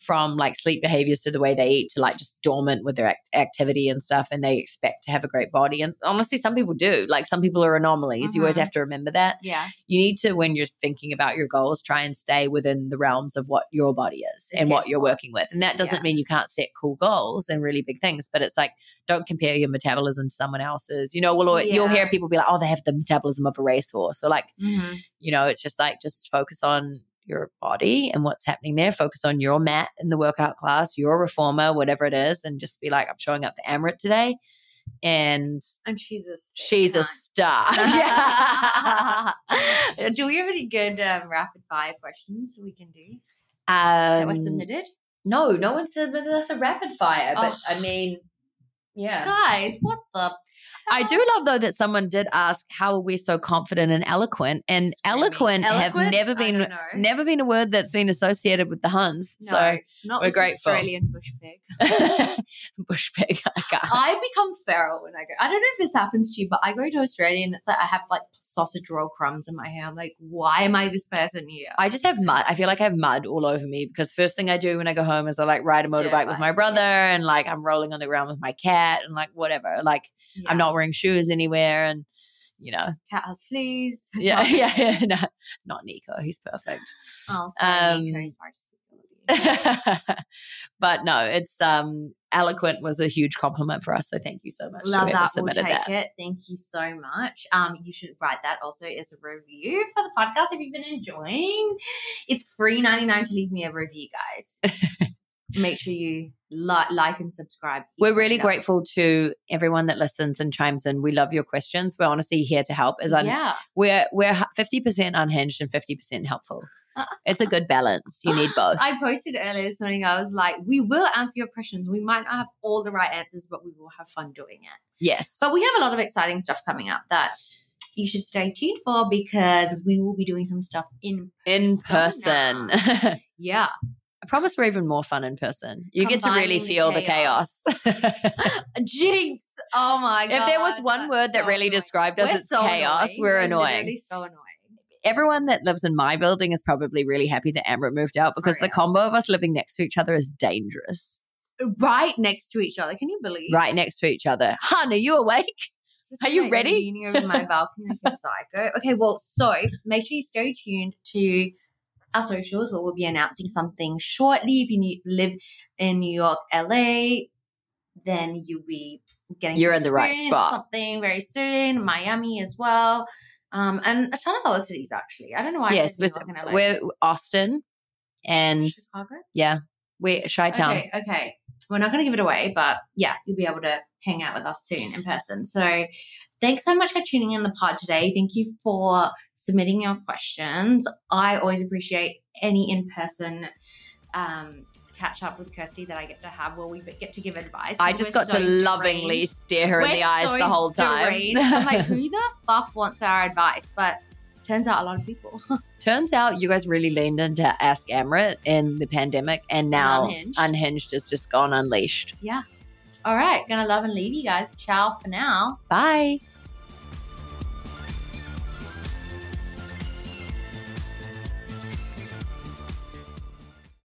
from like sleep behaviors to the way they eat to like just dormant with their ac- activity and stuff and they expect to have a great body and honestly some people do. Like some people are anomalies. You always Mhm. have to remember that. Yeah, you need to when you're thinking about your goals try and stay within the realms of what your body is It's and what you're working with and that doesn't Yeah. mean you can't set cool goals and really big things but it's like don't compare your metabolism to someone else's. You know we'll, you'll hear people be like oh they have the metabolism of a racehorse or like Mhm. you know it's just like just focus on your body and what's happening there focus on your mat in the workout class your reformer whatever it is and just be like i'm showing up to Amrit today and and she's a she's a star do we have any good um, rapid fire questions we can do that were um, submitted? no no one submitted us a rapid fire but Oh. i mean yeah Guys, what the? I do um, love though that someone did ask how are we so confident and eloquent, and Screaming. eloquent, have never been never been a word that's been associated with the Huns. No, not we're grateful. Australian bush pig. Bush pig. I. I become feral when I go. I don't know if this happens to you, but I go to Australia and it's like I have like sausage roll crumbs in my hair. I'm like, why am I this person here? I just have mud. I feel like I have mud all over me because first thing I do when I go home is I like ride a motorbike with my brother yeah. and like I'm rolling on the ground with my cat and like whatever. Like Yeah. I'm not wearing shoes anywhere and you know. cat has fleas. Yeah, yeah, yeah. No, not Nico. He's perfect. Oh, sorry, Um, Sorry to speak ill of you. but no, it's um eloquent was a huge compliment for us. So thank you so much. Love that. We'll take that. it. Thank you so much. Um, you should write that also as a review for the podcast if you've been enjoying. It's free ninety nine to leave me a review, guys. Make sure you like, like, and subscribe. We're really Enough. grateful to everyone that listens and chimes in. We love your questions. We're honestly here to help. As un- yeah, we're we're fifty percent unhinged and fifty percent helpful. It's a good balance. You need both. I posted earlier this morning. I was like, we will answer your questions. We might not have all the right answers, but we will have fun doing it. yes. But we have a lot of exciting stuff coming up that you should stay tuned for because we will be doing some stuff in in person. persona. I promise we're even more fun in person. You get to really feel the chaos. Jinx. Oh my god. if there was one word that really annoying. described us We're as so chaos, annoying. we're annoying. literally so annoying. Everyone that lives in my building is probably really happy that Amrit moved out because the combo of us living next to each other is dangerous. Right next to each other. Can you believe? Right next to each other. Hun, are you awake? Just Are you like ready? Leaning over my balcony like a psycho. Okay, well, so make sure you stay tuned to our socials where we'll be announcing something shortly. If you live in New York, LA, then you'll be getting You're in the right spot. Something very soon. Miami as well. Um, and a ton of other cities actually. I don't know why. yes, we're, said New York and LA. we're Austin and Chicago. yeah, we're Chi Town. Okay, okay. We're not going to give it away, but yeah, you'll be able to hang out with us soon in person. So thanks so much for tuning in the pod today. Thank you for submitting your questions. I always appreciate any in person um, catch up with Kirsty that I get to have where we get to give advice. I just got so to lovingly stare her in We're the eyes so the whole time. I'm like, who the fuck wants our advice? But turns out a lot of people. Turns out you guys really leaned into Ask Amrit in the pandemic, and now Unhinged. Unhinged has just gone unleashed. Yeah. All right, gonna love and leave you guys. Ciao for now. Bye.